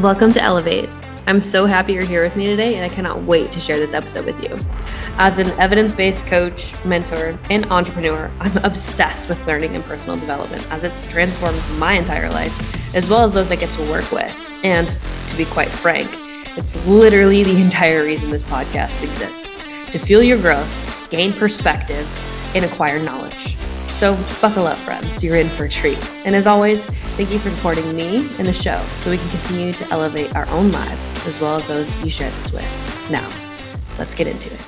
Welcome to Elevate. I'm so happy you're here with me today, and I cannot wait to share this episode with you. As an evidence based coach, mentor, and entrepreneur, I'm obsessed with learning and personal development as it's transformed my entire life, as well as those I get to work with. And to be quite frank, it's literally the entire reason this podcast exists to fuel your growth, gain perspective, and acquire knowledge. So, buckle up, friends. You're in for a treat. And as always, thank you for supporting me and the show so we can continue to elevate our own lives as well as those you share this with. Now, let's get into it.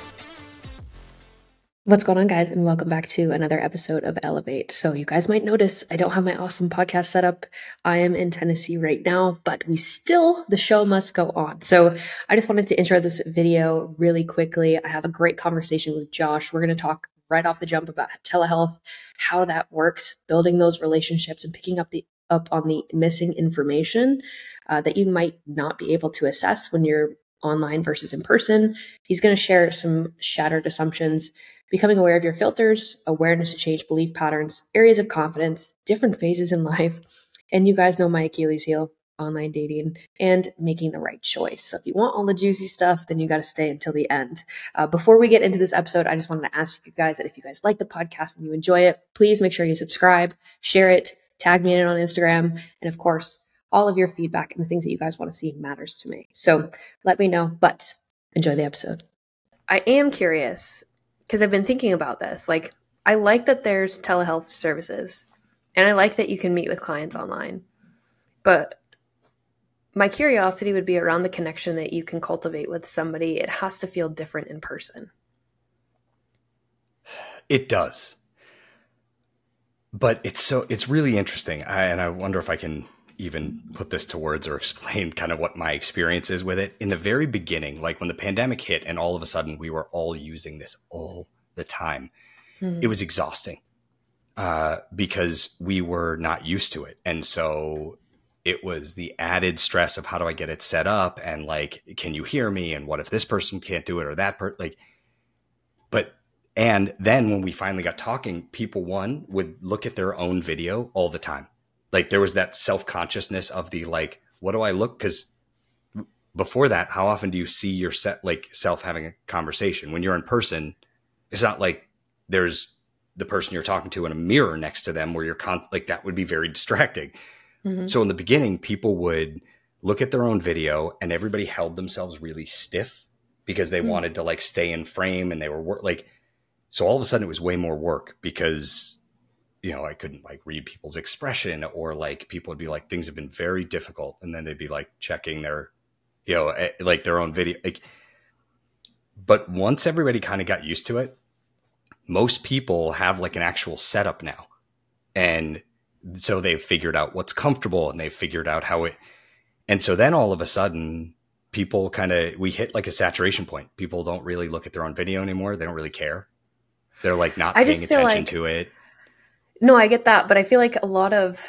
What's going on, guys, and welcome back to another episode of Elevate. So, you guys might notice I don't have my awesome podcast set up. I am in Tennessee right now, but we still, the show must go on. So, I just wanted to intro this video really quickly. I have a great conversation with Josh. We're going to talk right off the jump about telehealth, how that works, building those relationships, and picking up the up on the missing information uh, that you might not be able to assess when you're online versus in person. He's going to share some shattered assumptions, becoming aware of your filters, awareness to change belief patterns, areas of confidence, different phases in life. And you guys know my Achilles heel online dating and making the right choice. So if you want all the juicy stuff, then you got to stay until the end. Uh, before we get into this episode, I just wanted to ask you guys that if you guys like the podcast and you enjoy it, please make sure you subscribe, share it, tag me in it on Instagram, and of course, all of your feedback and the things that you guys want to see matters to me. So let me know, but enjoy the episode. I am curious because I've been thinking about this. Like, I like that there's telehealth services and I like that you can meet with clients online. But my curiosity would be around the connection that you can cultivate with somebody. It has to feel different in person. It does. But it's so it's really interesting. I, and I wonder if I can even put this to words or explain kind of what my experience is with it. In the very beginning, like when the pandemic hit and all of a sudden we were all using this all the time, mm-hmm. it was exhausting uh, because we were not used to it. And so it was the added stress of how do I get it set up and like, can you hear me? And what if this person can't do it or that person? Like, and then when we finally got talking, people, one, would look at their own video all the time. Like, there was that self consciousness of the like, what do I look? Because before that, how often do you see your set like self having a conversation? When you're in person, it's not like there's the person you're talking to in a mirror next to them where you're con- like that would be very distracting Mm-hmm. So in the beginning, people would look at their own video and everybody held themselves really stiff because they mm-hmm. wanted to like stay in frame and they were like, so all of a sudden it was way more work because, you know, I couldn't like read people's expression or like people would be like, things have been very difficult. And then they'd be like checking their, you know, eh, like their own video. Like, but once everybody kind of got used to it, most people have like an actual setup now. And so they've figured out what's comfortable and they've figured out how it and so then all of a sudden people kind of we hit like a saturation point people don't really look at their own video anymore they don't really care they're like not I paying attention like, to it no i get that but i feel like a lot of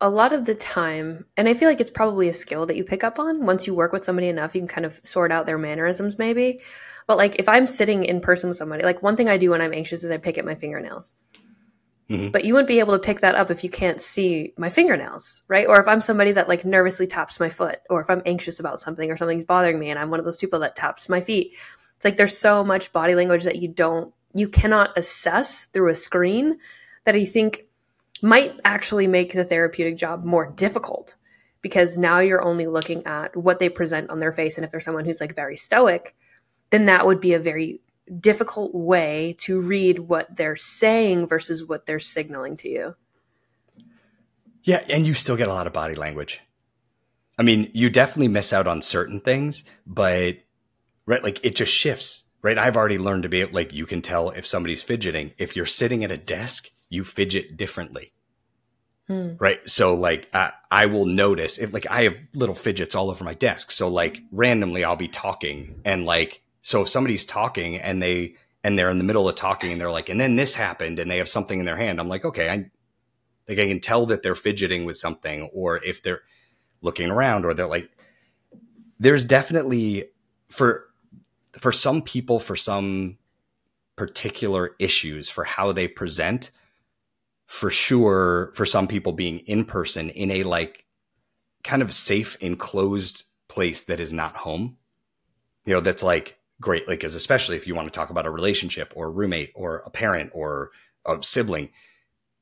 a lot of the time and i feel like it's probably a skill that you pick up on once you work with somebody enough you can kind of sort out their mannerisms maybe but like if i'm sitting in person with somebody like one thing i do when i'm anxious is i pick at my fingernails Mm-hmm. But you wouldn't be able to pick that up if you can't see my fingernails, right? Or if I'm somebody that like nervously taps my foot, or if I'm anxious about something or something's bothering me and I'm one of those people that taps my feet. It's like there's so much body language that you don't, you cannot assess through a screen that I think might actually make the therapeutic job more difficult because now you're only looking at what they present on their face. And if there's someone who's like very stoic, then that would be a very difficult way to read what they're saying versus what they're signaling to you. Yeah, and you still get a lot of body language. I mean, you definitely miss out on certain things, but right, like it just shifts, right? I've already learned to be like you can tell if somebody's fidgeting. If you're sitting at a desk, you fidget differently. Hmm. Right. So like I, I will notice if like I have little fidgets all over my desk. So like randomly I'll be talking and like so if somebody's talking and they and they're in the middle of talking and they're like, and then this happened and they have something in their hand, I'm like, okay, I like I can tell that they're fidgeting with something, or if they're looking around, or they're like, there's definitely for for some people, for some particular issues, for how they present, for sure, for some people being in person in a like kind of safe enclosed place that is not home you know that's like great. Like as especially if you want to talk about a relationship or a roommate or a parent or a sibling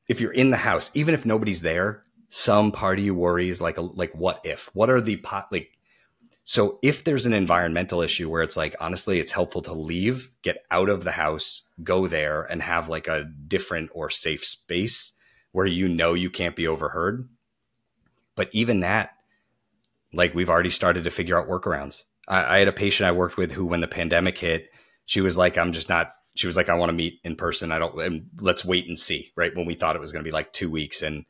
if you're in the house even if nobody's there some part of you worries like like what if? What are the pot like so if there's an environmental issue where it's like honestly it's helpful to leave get out of the house go there and have like a different or safe space where you know you can't be overheard. But even that like we've already started to figure out workarounds. I, I had a patient i worked with who when the pandemic hit she was like i'm just not she was like i want to meet in person. I don't let's wait and see right when we thought it was going to be like two weeks. And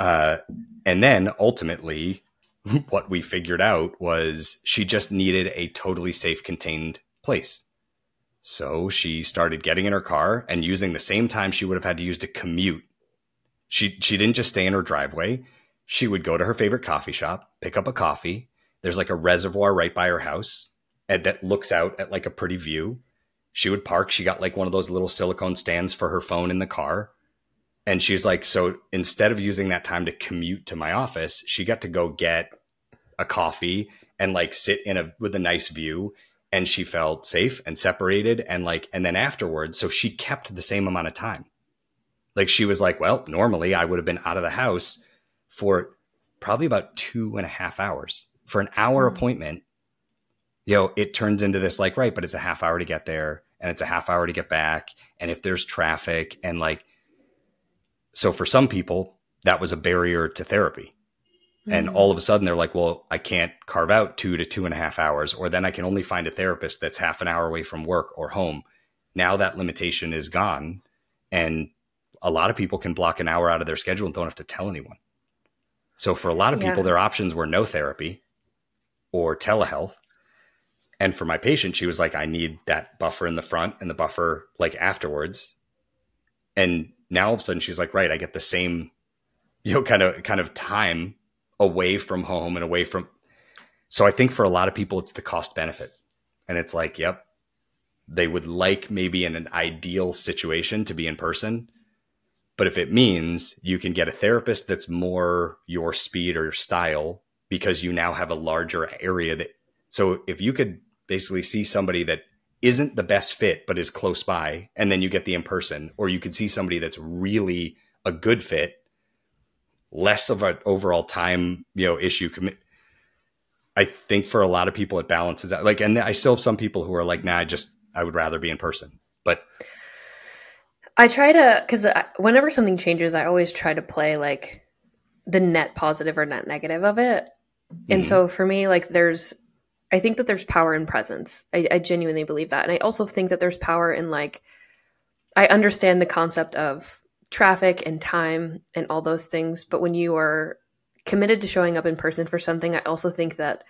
uh, and then ultimately, what we figured out was she just needed a totally safe, contained place. So she started getting in her car and using the same time she would have had to use to commute. She she didn't just stay in her driveway. She would go to her favorite coffee shop, pick up a coffee. There's like a reservoir right by her house that looks out at like a pretty view. She would park. She got like one of those little silicone stands for her phone in the car and she's like so instead of using that time to commute to my office she got to go get a coffee and like sit in a with a nice view. And she felt safe and separated and like and then afterwards so she kept the same amount of time. Like she was like well normally i would have been out of the house for probably about two and a half hours for an hour mm-hmm. appointment. You know it turns into this like right but it's a half hour to get there and it's a half hour to get back. And if there's traffic and like so for some people, that was a barrier to therapy. Mm-hmm. And all of a sudden they're like, well, I can't carve out two to two and a half hours, or then I can only find a therapist that's half an hour away from work or home. Now that limitation is gone. And a lot of people can block an hour out of their schedule and don't have to tell anyone. So for a lot of yeah. people, their options were no therapy or telehealth. And for my patient, she was like, I need that buffer in the front and the buffer like afterwards. And now all of a sudden she's like, right, I get the same, you know, kind of kind of time away from home and away from. So I think for a lot of people, it's the cost benefit, and it's like, yep, they would like maybe in an ideal situation to be in person, but if it means you can get a therapist that's more your speed or your style because you now have a larger area that. So if you could basically see somebody that isn't the best fit but is close by and then you get the in person or you could see somebody that's really a good fit less of an overall time you know issue commit i think for a lot of people it balances out like and i still have some people who are like nah i just i would rather be in person but i try to because whenever something changes i always try to play like the net positive or net negative of it and mm-hmm. so for me like there's I think that there's power in presence. I, I genuinely believe that. And I also think that there's power in like, I understand the concept of traffic and time and all those things. But when you are committed to showing up in person for something, I also think that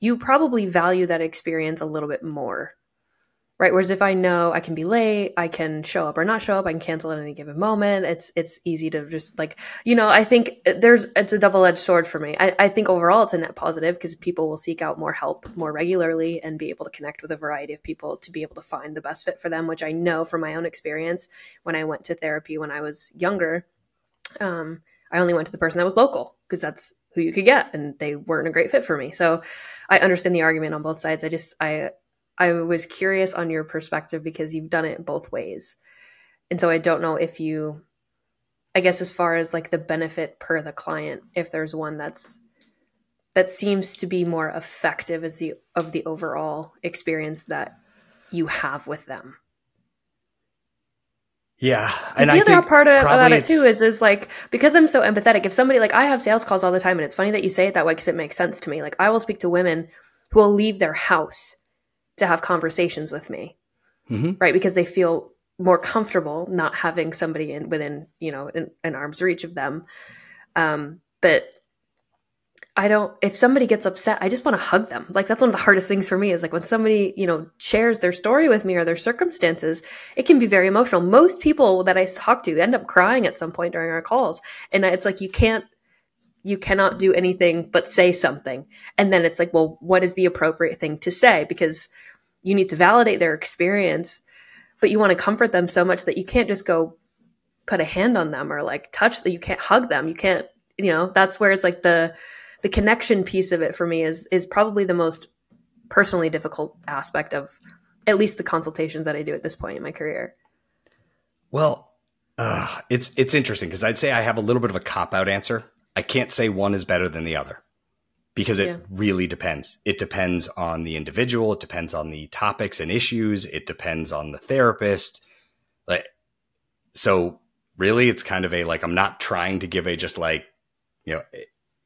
you probably value that experience a little bit more right? Whereas if i know i can be late i can show up or not show up i can cancel at any given moment. It's it's easy to just like you know i think there's it's a double-edged sword for me. I, I think overall it's a net positive because people will seek out more help more regularly and be able to connect with a variety of people to be able to find the best fit for them which i know from my own experience when i went to therapy when i was younger um, i only went to the person that was local because that's who you could get and they weren't a great fit for me. So i understand the argument on both sides. I just i I was curious on your perspective because you've done it both ways. And so I don't know if you I guess as far as like the benefit per the client, if there's one that's that seems to be more effective as the of the overall experience that you have with them. Yeah, and the I other part of, about it too is is like because I'm so empathetic. If somebody like I have sales calls all the time, and it's funny that you say it that way because it makes sense to me. Like I will speak to women who will leave their house to have conversations with me. Mm-hmm. right? Because they feel more comfortable not having somebody in within you know in, an arm's reach of them. Um but i don't if somebody gets upset i just want to hug them. Like that's one of the hardest things for me is like when somebody you know shares their story with me or their circumstances it can be very emotional. Most people that i talk to end up crying at some point during our calls. And it's like you can't you cannot do anything but say something. And then it's like, well, what is the appropriate thing to say? Because you need to validate their experience, but you want to comfort them so much that you can't just go put a hand on them or like touch that you can't hug them. You can't, you know, that's where it's like the the connection piece of it for me is is probably the most personally difficult aspect of at least the consultations that I do at this point in my career. Well, uh, it's it's interesting because I'd say I have a little bit of a cop out answer. I can't say one is better than the other because it yeah. really depends. It depends on the individual. It depends on the topics and issues. It depends on the therapist. Like, so really, it's kind of a like I'm not trying to give a just like you know,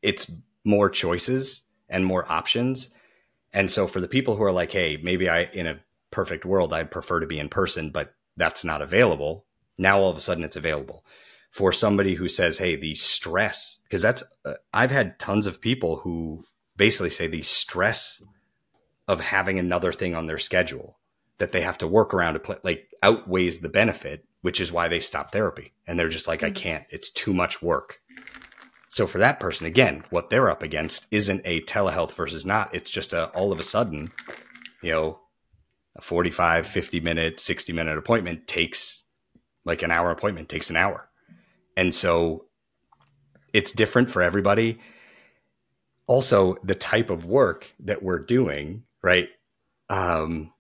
it's more choices and more options. And so for the people who are like, hey, maybe I in a perfect world I'd prefer to be in person, but that's not available. Now all of a sudden it's available for somebody who says, "Hey, the stress," because that's uh, I've had tons of people who basically say the stress of having another thing on their schedule that they have to work around to play like outweighs the benefit, which is why they stop therapy and they're just like, "I mm-hmm. can't. It's too much work." So for that person, again, what they're up against isn't a telehealth versus not. It's just a all of a sudden, you know, a 45, 50 minute, 60 minute appointment takes like an hour appointment takes an hour. And so it's different for everybody. Also, the type of work that we're doing, right? Um,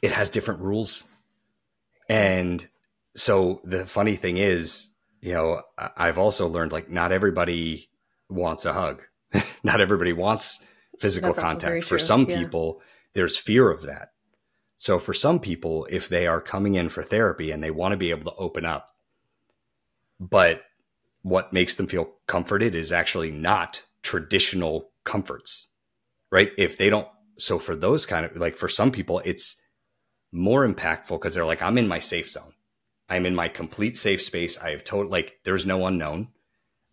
it has different rules. And so the funny thing is, you know, I've also learned like not everybody wants a hug. not everybody wants physical That's contact. For some yeah. people, there's fear of that. So for some people, if they are coming in for therapy and they want to be able to open up, but what makes them feel comforted is actually not traditional comforts, right? If they don't, so for those kind of like for some people, it's more impactful because they're like, I'm in my safe zone. I'm in my complete safe space. I have told like there's no unknown.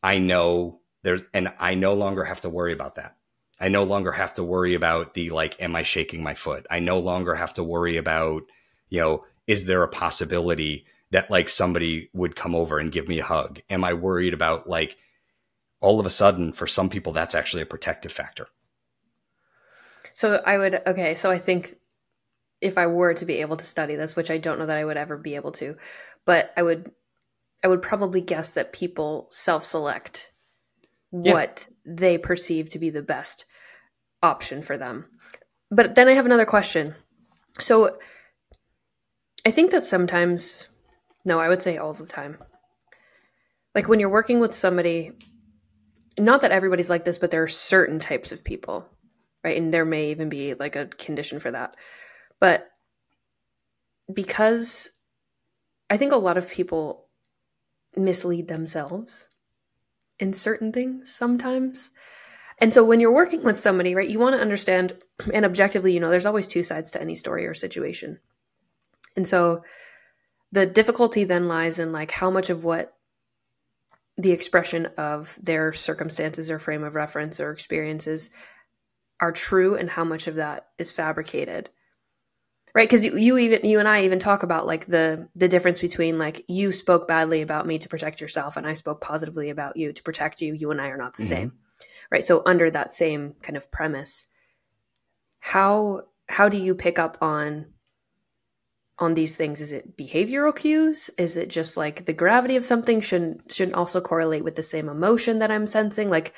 I know there's and I no longer have to worry about that. I no longer have to worry about the like, am I shaking my foot? I no longer have to worry about, you know, is there a possibility that like somebody would come over and give me a hug? Am I worried about like all of a sudden for some people that's actually a protective factor? So I would okay, so I think if I were to be able to study this, which I don't know that I would ever be able to, but I would I would probably guess that people self-select yeah. what they perceive to be the best option for them. But then I have another question. So I think that sometimes no, I would say all the time. Like when you're working with somebody, not that everybody's like this, but there are certain types of people, right? And there may even be like a condition for that. But because I think a lot of people mislead themselves in certain things sometimes. And so when you're working with somebody, right, you want to understand and objectively, you know, there's always two sides to any story or situation. And so the difficulty then lies in like how much of what the expression of their circumstances or frame of reference or experiences are true and how much of that is fabricated. Right? Because you, you, even you and i even talk about like the the difference between like you spoke badly about me to protect yourself and i spoke positively about you to protect you. You and i are not the mm-hmm. same. Right? So under that same kind of premise how how do you pick up on on these things? Is it behavioral cues? Is it just like the gravity of something? Shouldn't shouldn't also correlate with the same emotion that i'm sensing? Like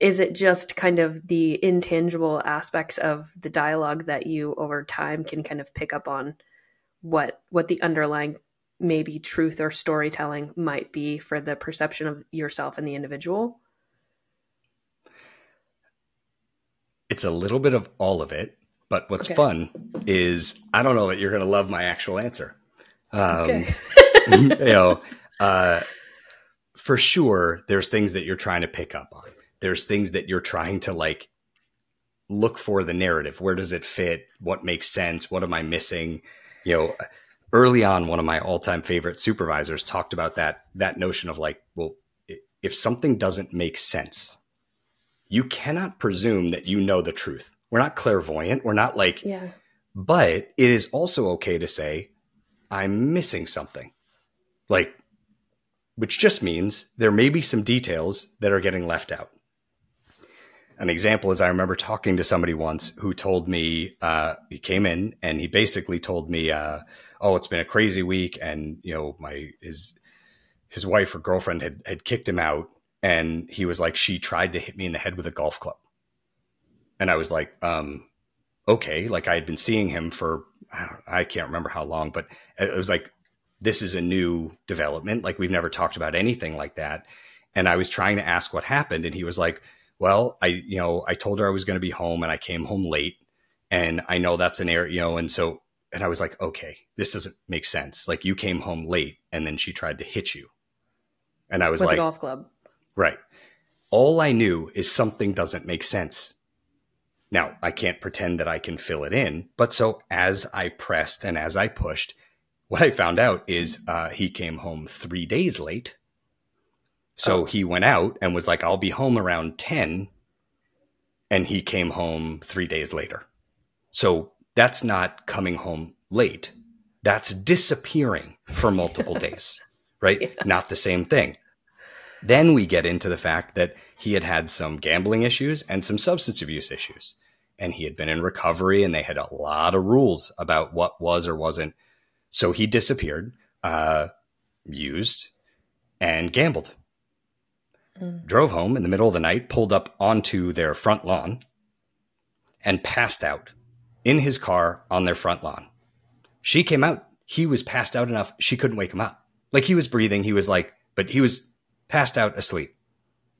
is it just kind of the intangible aspects of the dialogue that you over time can kind of pick up on what what the underlying maybe truth or storytelling might be for the perception of yourself and the individual? It's a little bit of all of it but what's okay. fun is I don't know that you're going to love my actual answer. Um, okay. you know, uh, for sure, there's things that you're trying to pick up on. There's things that you're trying to like look for the narrative. Where does it fit? What makes sense? What am I missing? You know, early on, one of my all-time favorite supervisors talked about that that notion of like, well, if something doesn't make sense, you cannot presume that you know the truth we're not clairvoyant. We're not like, yeah. But it is also okay to say, I'm missing something. Like, which just means there may be some details that are getting left out. An example is I remember talking to somebody once who told me, uh, he came in and he basically told me, uh, oh, it's been a crazy week. And, you know, my, his, his wife or girlfriend had, had kicked him out And he was like, she tried to hit me in the head with a golf club. And I was like, um, okay. Like I had been seeing him for, I, I can't remember how long, but it was like, this is a new development. Like we've never talked about anything like that. And I was trying to ask what happened. And he was like, well, I, you know, I told her I was going to be home and I came home late and I know that's an area, you know, and so, and I was like, okay, this doesn't make sense. Like you came home late and then she tried to hit you. And I was With like, golf club. right. All I knew is something doesn't make sense. Now, I can't pretend that I can fill it in, but so as I pressed and as I pushed, what I found out is uh, he came home three days late. So oh. he went out and was like, I'll be home around 10. And he came home three days later. So that's not coming home late. That's disappearing for multiple days, right? Yeah. Not the same thing. Then we get into the fact that he had had some gambling issues and some substance abuse issues. And he had been in recovery and they had a lot of rules about what was or wasn't. So he disappeared, uh, used, and gambled. Mm. Drove home in the middle of the night, pulled up onto their front lawn, and passed out in his car on their front lawn. She came out. He was passed out enough she couldn't wake him up. Like he was breathing. He was like, but he was passed out asleep.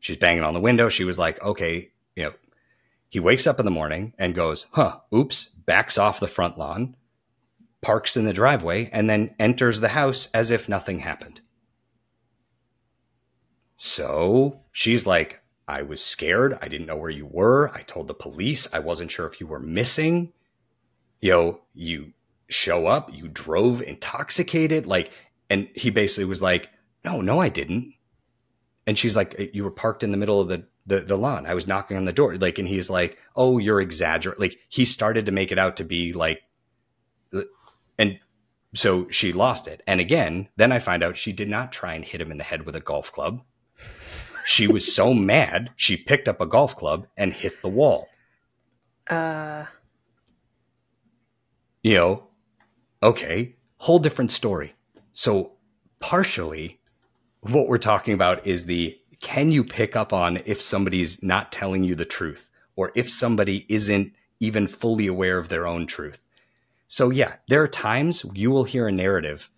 She's banging on the window. She was like, okay, you know, he wakes up in the morning and goes, huh, oops, backs off the front lawn, parks in the driveway, and then enters the house as if nothing happened. So she's like, I was scared. I didn't know where you were. I told the police. I wasn't sure if you were missing. You know, you show up, you drove intoxicated. Like, and he basically was like, no, no, I didn't. And she's like, you were parked in the middle of the, the, the lawn. I was knocking on the door. Like, and he's like, oh, you're exaggerating. Like, he started to make it out to be like, and so she lost it. And again, then I find out she did not try and hit him in the head with a golf club. She was so mad, she picked up a golf club and hit the wall. Uh you know, okay, whole different story. So partially what we're talking about is the can you pick up on if somebody's not telling you the truth or if somebody isn't even fully aware of their own truth. So yeah, there are times you will hear a narrative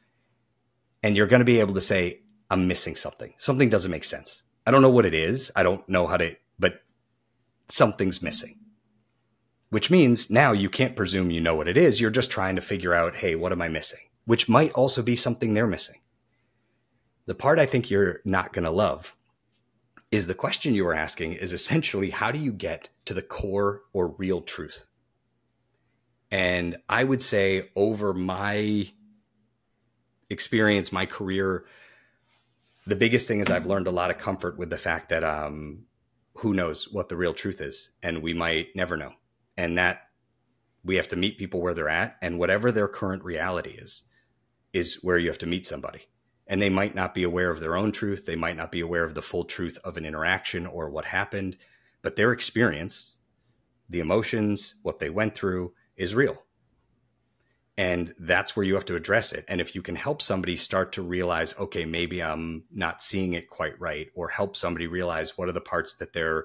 and you're going to be able to say I'm missing something. Something doesn't make sense. I don't know what it is. I don't know how to but something's missing which means now you can't presume you know what it is. You're just trying to figure out, hey, what am I missing? Which might also be something they're missing. The part I think you're not going to love is the question you were asking is essentially how do you get to the core or real truth? And I would say over my experience, my career, the biggest thing is I've learned a lot of comfort with the fact that um, who knows what the real truth is, and we might never know and that we have to meet people where they're at and whatever their current reality is is where you have to meet somebody and they might not be aware of their own truth they might not be aware of the full truth of an interaction or what happened but their experience the emotions what they went through is real and that's where you have to address it and if you can help somebody start to realize okay maybe i'm not seeing it quite right or help somebody realize what are the parts that they're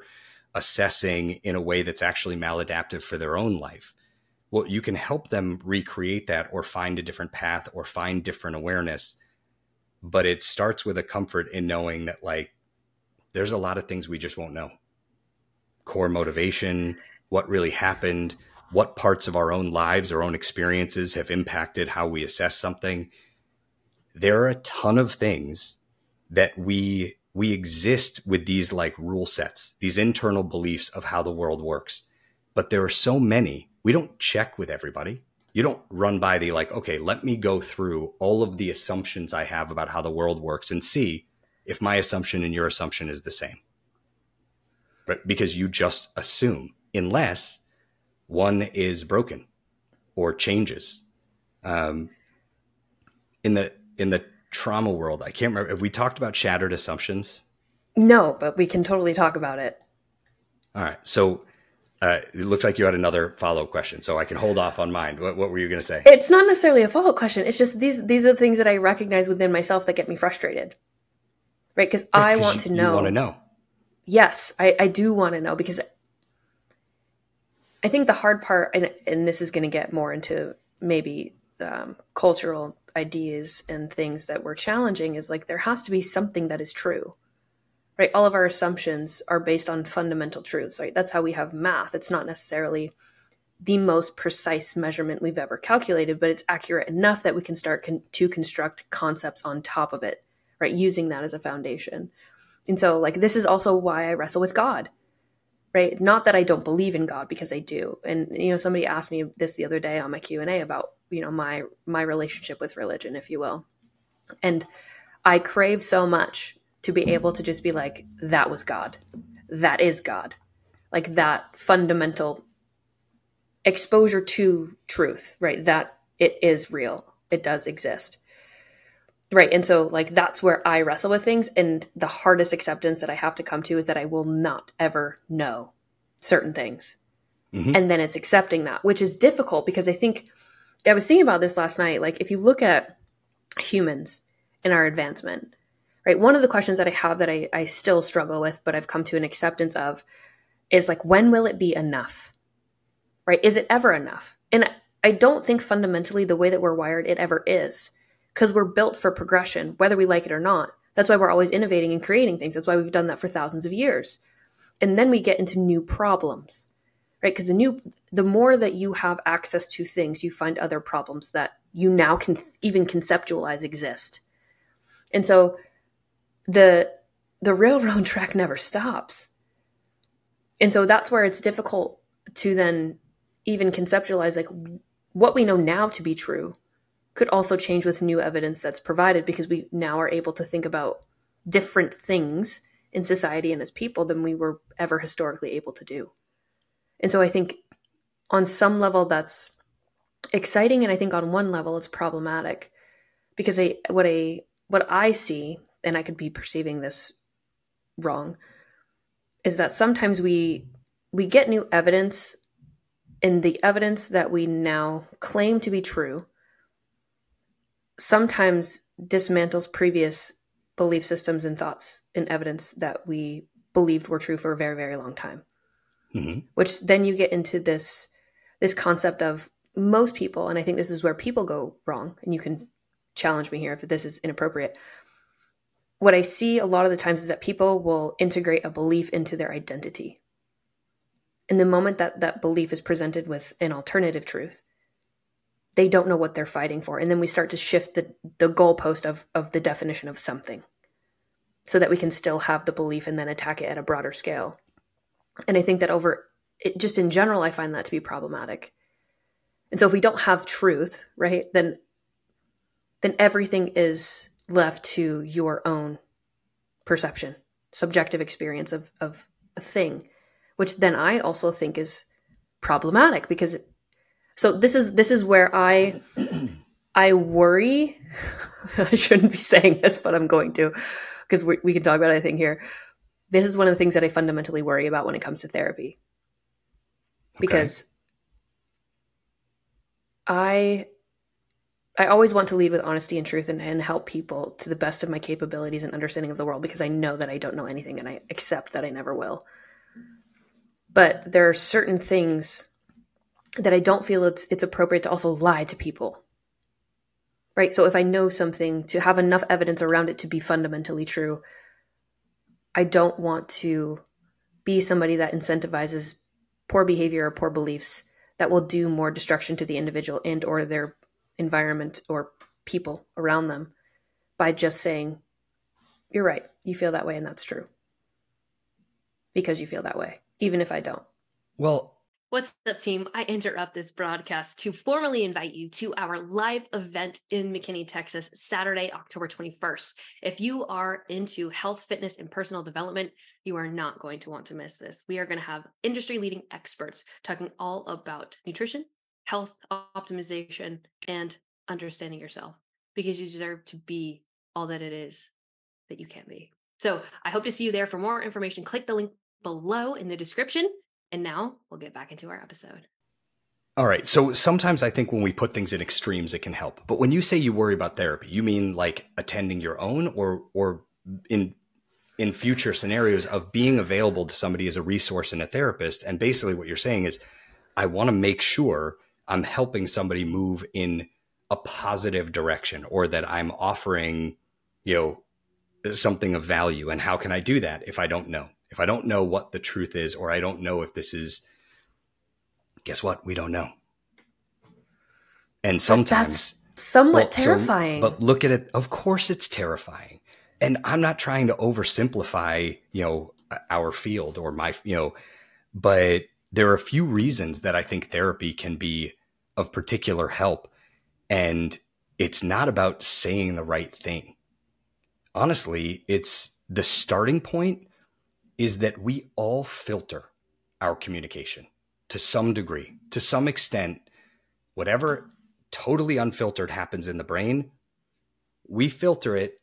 assessing in a way that's actually maladaptive for their own life. Well, you can help them recreate that or find a different path or find different awareness. But it starts with a comfort in knowing that, like, there's a lot of things we just won't know core motivation, what really happened, what parts of our own lives, our own experiences have impacted how we assess something. There are a ton of things that we we exist with these like rule sets, these internal beliefs of how the world works. But there are so many, we don't check with everybody. You don't run by the like, okay, let me go through all of the assumptions I have about how the world works and see if my assumption and your assumption is the same. But because you just assume, unless one is broken or changes. Um, in the in the trauma world. I can't remember. Have we talked about shattered assumptions? No, but we can totally talk about it. All right. So uh, it looks like you had another follow-up question, so I can hold off on mine. What, what were you going to say? It's not necessarily a follow-up question. It's just these these are the things that I recognize within myself that get me frustrated, right? Because I want you, to know. Want to know. yes, I, I do want to know because I think the hard part, and, and this is going to get more into maybe um, cultural ideas and things that we're challenging, is like there has to be something that is true, right? All of our assumptions are based on fundamental truths, right? That's how we have math. It's not necessarily the most precise measurement we've ever calculated, but it's accurate enough that we can start con- to construct concepts on top of it, right? Using that as a foundation. And so, like, this is also why I wrestle with God, right? Not that I don't believe in God because I do. And you know, somebody asked me this the other day on my Q and A about you know my my relationship with religion, if you will, and I crave so much to be able to just be like, that was God, that is God, like that fundamental exposure to truth, right? That it is real, it does exist. Right. And so, like, that's where I wrestle with things. And the hardest acceptance that I have to come to is that I will not ever know certain things. Mm-hmm. And then it's accepting that, which is difficult because I think I was thinking about this last night. Like, if you look at humans in our advancement, right, one of the questions that I have that I, I still struggle with, but I've come to an acceptance of is like, when will it be enough? Right? Is it ever enough? And I don't think fundamentally the way that we're wired, it ever is because we're built for progression, whether we like it or not. That's why we're always innovating and creating things. That's why we've done that for thousands of years. And then we get into new problems, right? Because the new, the more that you have access to things, you find other problems that you now can even conceptualize exist. And so the the railroad track never stops. And so that's where it's difficult to then even conceptualize like what we know now to be true could also change with new evidence that's provided because we now are able to think about different things in society and as people than we were ever historically able to do. And so I think on some level that's exciting and I think on one level it's problematic because I what I what I see and I could be perceiving this wrong is that sometimes we we get new evidence and the evidence that we now claim to be true sometimes dismantles previous belief systems and thoughts and evidence that we believed were true for a very very long time mm-hmm. which then you get into this this concept of most people and i think this is where people go wrong and you can challenge me here if this is inappropriate what i see a lot of the times is that people will integrate a belief into their identity. In the moment that that belief is presented with an alternative truth they don't know what they're fighting for. And then we start to shift the the goalpost of of the definition of something so that we can still have the belief and then attack it at a broader scale. And i think that over it, just in general i find that to be problematic. And so if we don't have truth right then then everything is left to your own perception subjective experience of of a thing which then i also think is problematic because so this is this is where I I worry. I shouldn't be saying this, but I'm going to because we, we can talk about anything here. This is one of the things that I fundamentally worry about when it comes to therapy, because I I always want to lead with honesty and truth and, and help people to the best of my capabilities and understanding of the world because I know that I don't know anything and I accept that I never will. But there are certain things that I don't feel it's it's appropriate to also lie to people. Right? So if I know something to have enough evidence around it to be fundamentally true, I don't want to be somebody that incentivizes poor behavior or poor beliefs that will do more destruction to the individual and or their environment or people around them by just saying you're right you feel that way and that's true because you feel that way even if i don't well What's up, team? I interrupt this broadcast to formally invite you to our live event in McKinney, Texas, Saturday, October 21st. If you are into health, fitness, and personal development, you are not going to want to miss this. We are going to have industry leading experts talking all about nutrition, health optimization, and understanding yourself because you deserve to be all that it is that you can be. So I hope to see you there. For more information, click the link below in the description. And now we'll get back into our episode. All right. So sometimes I think when we put things in extremes, it can help. But when you say you worry about therapy, you mean like attending your own or or in in future scenarios of being available to somebody as a resource and a therapist. And basically, what you're saying is, I want to make sure I'm helping somebody move in a positive direction or that I'm offering, you know, something of value. And how can I do that if I don't know? If I don't know what the truth is, or I don't know if this is, guess what? We don't know. And sometimes That's somewhat well, terrifying. So, but look at it. Of course, it's terrifying. And I'm not trying to oversimplify, you know, our field or my, you know, but there are a few reasons that I think therapy can be of particular help. And it's not about saying the right thing. Honestly, it's the starting point is that we all filter our communication to some degree, to some extent. Whatever totally unfiltered happens in the brain, we filter it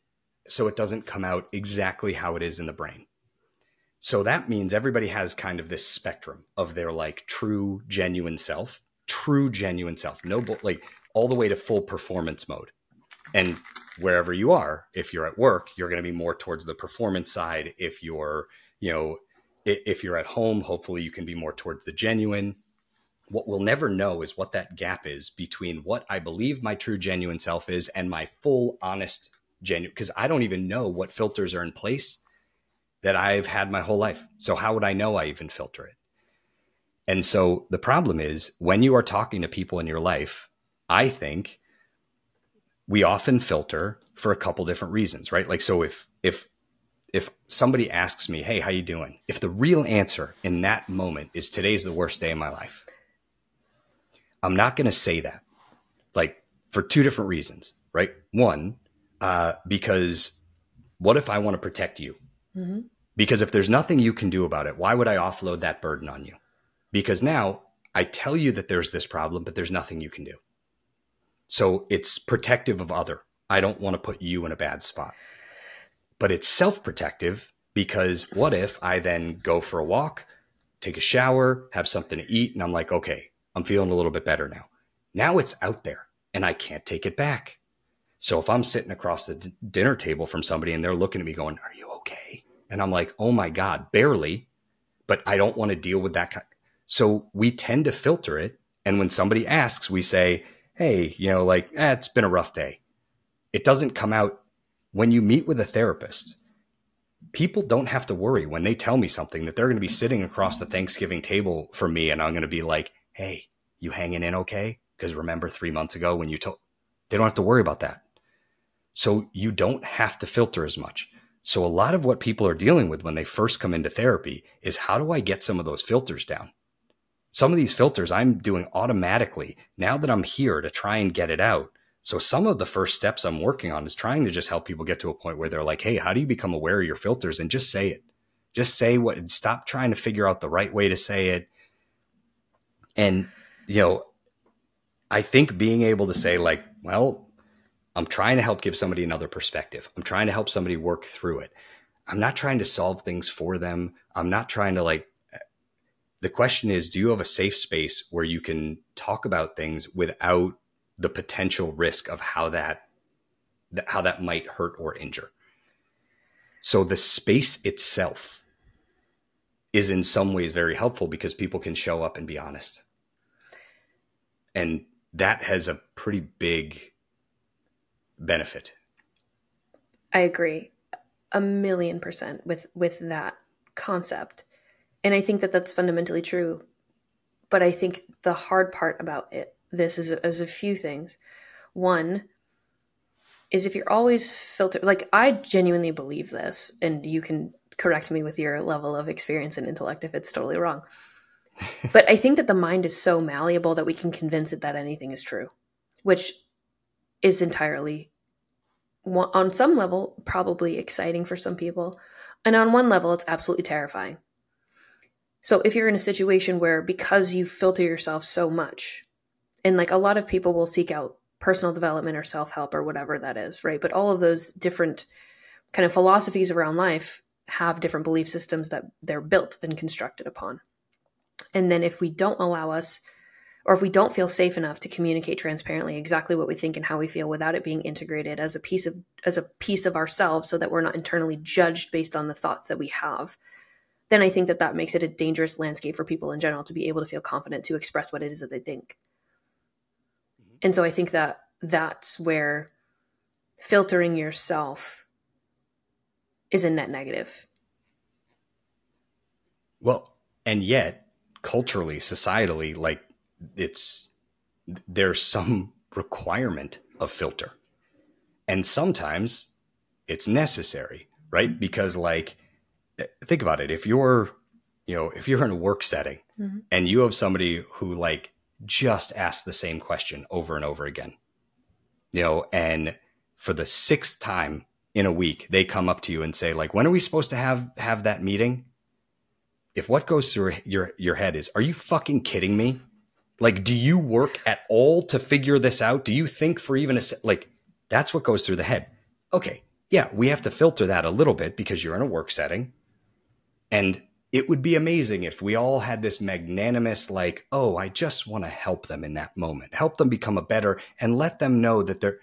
so it doesn't come out exactly how it is in the brain. So that means everybody has kind of this spectrum of their like true, genuine self, true, genuine self, no, like all the way to full performance mode. And wherever you are, if you're at work, you're going to be more towards the performance side. If you're, you know, if you're at home, hopefully you can be more towards the genuine what we'll never know is what that gap is between what I believe my true genuine self is and my full honest genuine because I don't even know what filters are in place that I've had my whole life. So how would I know I even filter it? And so the problem is when you are talking to people in your life, I think we often filter for a couple different reasons, right? Like so if if if somebody asks me, "Hey, how you doing?" If the real answer in that moment is today's the worst day of my life, I'm not going to say that, like for two different reasons, right? One, uh, because what if I want to protect you? Mm-hmm. Because if there's nothing you can do about it, why would I offload that burden on you? Because now I tell you that there's this problem, but there's nothing you can do. So it's protective of other. I don't want to put you in a bad spot. But it's self protective because what if I then go for a walk, take a shower, have something to eat, and I'm like, okay, I'm feeling a little bit better now. Now it's out there and I can't take it back. So if I'm sitting across the d- dinner table from somebody and they're looking at me going, Are you okay? And I'm like, Oh my God, barely. But I don't want to deal with that. So we tend to filter it. And when somebody asks, we say, Hey, you know, like, eh, it's been a rough day. It doesn't come out when you meet with a therapist. People don't have to worry when they tell me something that they're going to be sitting across the Thanksgiving table from me and I'm going to be like, hey, you hanging in okay? Because remember three months ago when you told, they don't have to worry about that. So you don't have to filter as much. So a lot of what people are dealing with when they first come into therapy is how do I get some of those filters down? Some of these filters I'm doing automatically now that I'm here to try and get it out. So some of the first steps I'm working on is trying to just help people get to a point where they're like, "Hey, how do you become aware of your filters?" and just say it. Just say what stop trying to figure out the right way to say it and, you know, I think being able to say, like, well, I'm trying to help give somebody another perspective. I'm trying to help somebody work through it. I'm not trying to solve things for them. I'm not trying to like, the question is, do you have a safe space where you can talk about things without the potential risk of how that, how that might hurt or injure? So the space itself is in some ways very helpful because people can show up and be honest. And that has a pretty big benefit. I agree a million percent with with that concept. And I think that that's fundamentally true. But I think the hard part about it this is, is a few things. One is if you're always filtered like I genuinely believe this and you can correct me with your level of experience and intellect if it's totally wrong. but I think that the mind is so malleable that we can convince it that anything is true, which is entirely, on some level, probably exciting for some people. And on one level, it's absolutely terrifying. So if you're in a situation where because you filter yourself so much, and like a lot of people will seek out personal development or self help or whatever that is, right? But all of those different kind of philosophies around life have different belief systems that they're built and constructed upon. And then if we don't allow us or if we don't feel safe enough to communicate transparently exactly what we think and how we feel without it being integrated as a piece of as a piece of ourselves so that we're not internally judged based on the thoughts that we have then i think that that makes it a dangerous landscape for people in general to be able to feel confident to express what it is that they think mm-hmm. and so i think that that's where filtering yourself is a net negative well and yet culturally societally like it's there's some requirement of filter. And sometimes it's necessary right? Because like think about it. If you're you know if you're in a work setting mm-hmm. and you have somebody who like just asks the same question over and over again you know and for the sixth time in a week they come up to you and say like when are we supposed to have have that meeting? If what goes through your your head is are you fucking kidding me like, do you work at all to figure this out? Do you think for even a like that's what goes through the head? Okay, yeah, we have to filter that a little bit because you're in a work setting. And it would be amazing if we all had this magnanimous, like, oh, I just want to help them in that moment, help them become a better and let them know that they're,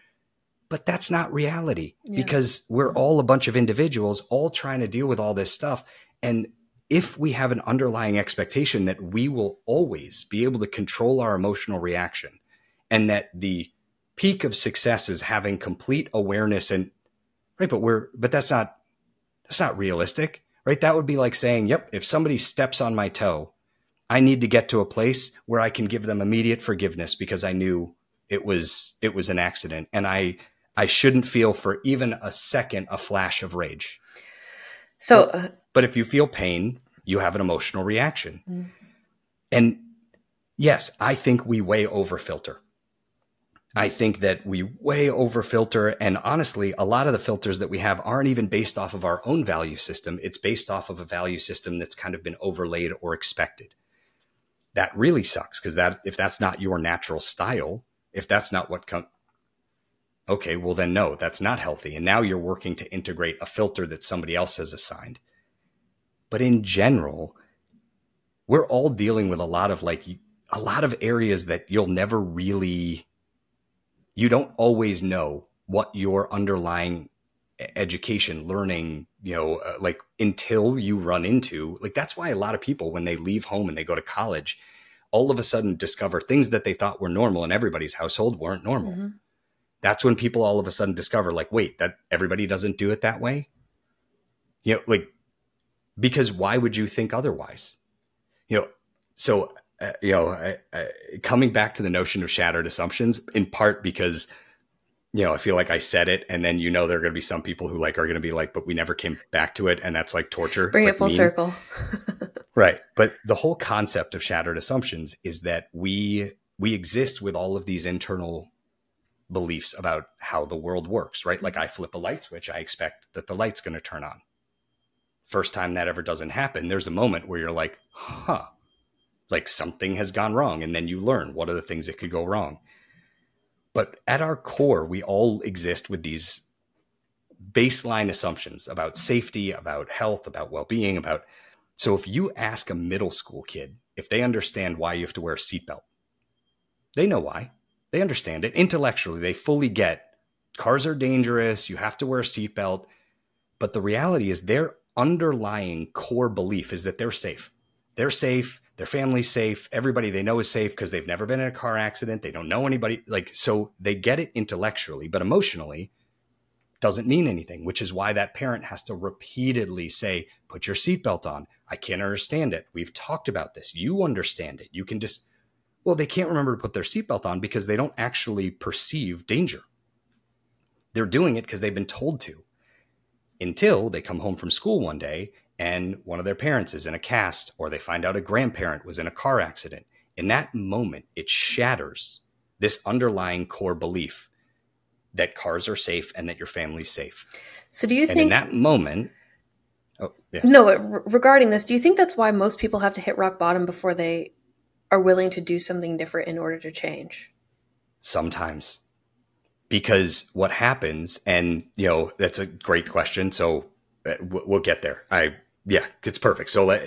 but that's not reality yeah. because we're all a bunch of individuals all trying to deal with all this stuff. And if we have an underlying expectation that we will always be able to control our emotional reaction and that the peak of success is having complete awareness and right but we're but that's not that's not realistic right? That would be like saying yep if somebody steps on my toe i need to get to a place where i can give them immediate forgiveness because i knew it was it was an accident and i i shouldn't feel for even a second a flash of rage. So, uh, but if you feel pain, you have an emotional reaction. Mm. And yes, I think we way over filter. I think that we way over filter. And honestly, a lot of the filters that we have aren't even based off of our own value system. It's based off of a value system that's kind of been overlaid or expected. That really sucks because that if that's not your natural style, if that's not what comes, okay, well then no, that's not healthy. And now you're working to integrate a filter that somebody else has assigned. But in general, we're all dealing with a lot of like a lot of areas that you'll never really you don't always know what your underlying education learning you know uh, like until you run into like that's why a lot of people when they leave home and they go to college all of a sudden discover things that they thought were normal in everybody's household weren't normal. Mm-hmm. That's when people all of a sudden discover like wait that everybody doesn't do it that way? You know like because why would you think otherwise you know so uh, you know I, I, coming back to the notion of shattered assumptions in part because you know i feel like i said it and then you know there are going to be some people who like are going to be like but we never came back to it and that's like torture bring it's it like full mean. circle right but the whole concept of shattered assumptions is that we we exist with all of these internal beliefs about how the world works, right? Like I flip a light switch, I expect that the light's going to turn on. First time that ever doesn't happen, there's a moment where you're like, huh, like something has gone wrong. And then you learn what are the things that could go wrong. But at our core, we all exist with these baseline assumptions about safety, about health, about well being, about. So if you ask a middle school kid if they understand why you have to wear a seatbelt, they know why they understand it intellectually. They fully get cars are dangerous. You have to wear a seatbelt. But the reality is their underlying core belief is that they're safe. They're safe. Their family's safe. Everybody they know is safe because they've never been in a car accident. They don't know anybody. Like, so they get it intellectually, but emotionally, doesn't mean anything, which is why that parent has to repeatedly say, put your seatbelt on. I can't understand it. We've talked about this. You understand it. You can just well, they can't remember to put their seatbelt on because they don't actually perceive danger. They're doing it because they've been told to until they come home from school one day and one of their parents is in a cast or they find out a grandparent was in a car accident. In that moment, it shatters this underlying core belief that cars are safe and that your family's safe. So, do you and think in that moment? Oh, yeah. No, regarding this, do you think that's why most people have to hit rock bottom before they are willing to do something different in order to change? Sometimes. Because what happens, and you know, that's a great question. So uh, we'll get there. I, yeah, it's perfect. So,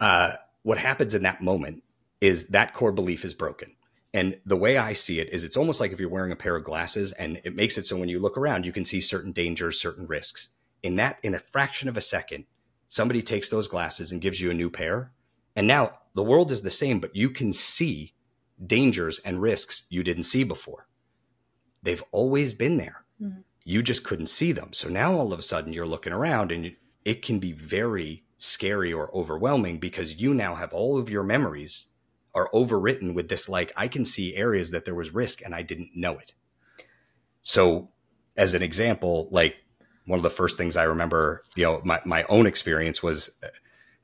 uh, what happens in that moment is that core belief is broken. And the way I see it is it's almost like if you're wearing a pair of glasses and it makes it so when you look around, you can see certain dangers, certain risks. In that, in a fraction of a second, somebody takes those glasses and gives you a new pair. And now the world is the same, but you can see dangers and risks you didn't see before. They've always been there. Mm-hmm. You just couldn't see them. So now all of a sudden you're looking around and it can be very scary or overwhelming because you now have all of your memories are overwritten with this like I can see areas that there was risk and I didn't know it. So as an example, like one of the first things I remember, you know, my, my own experience was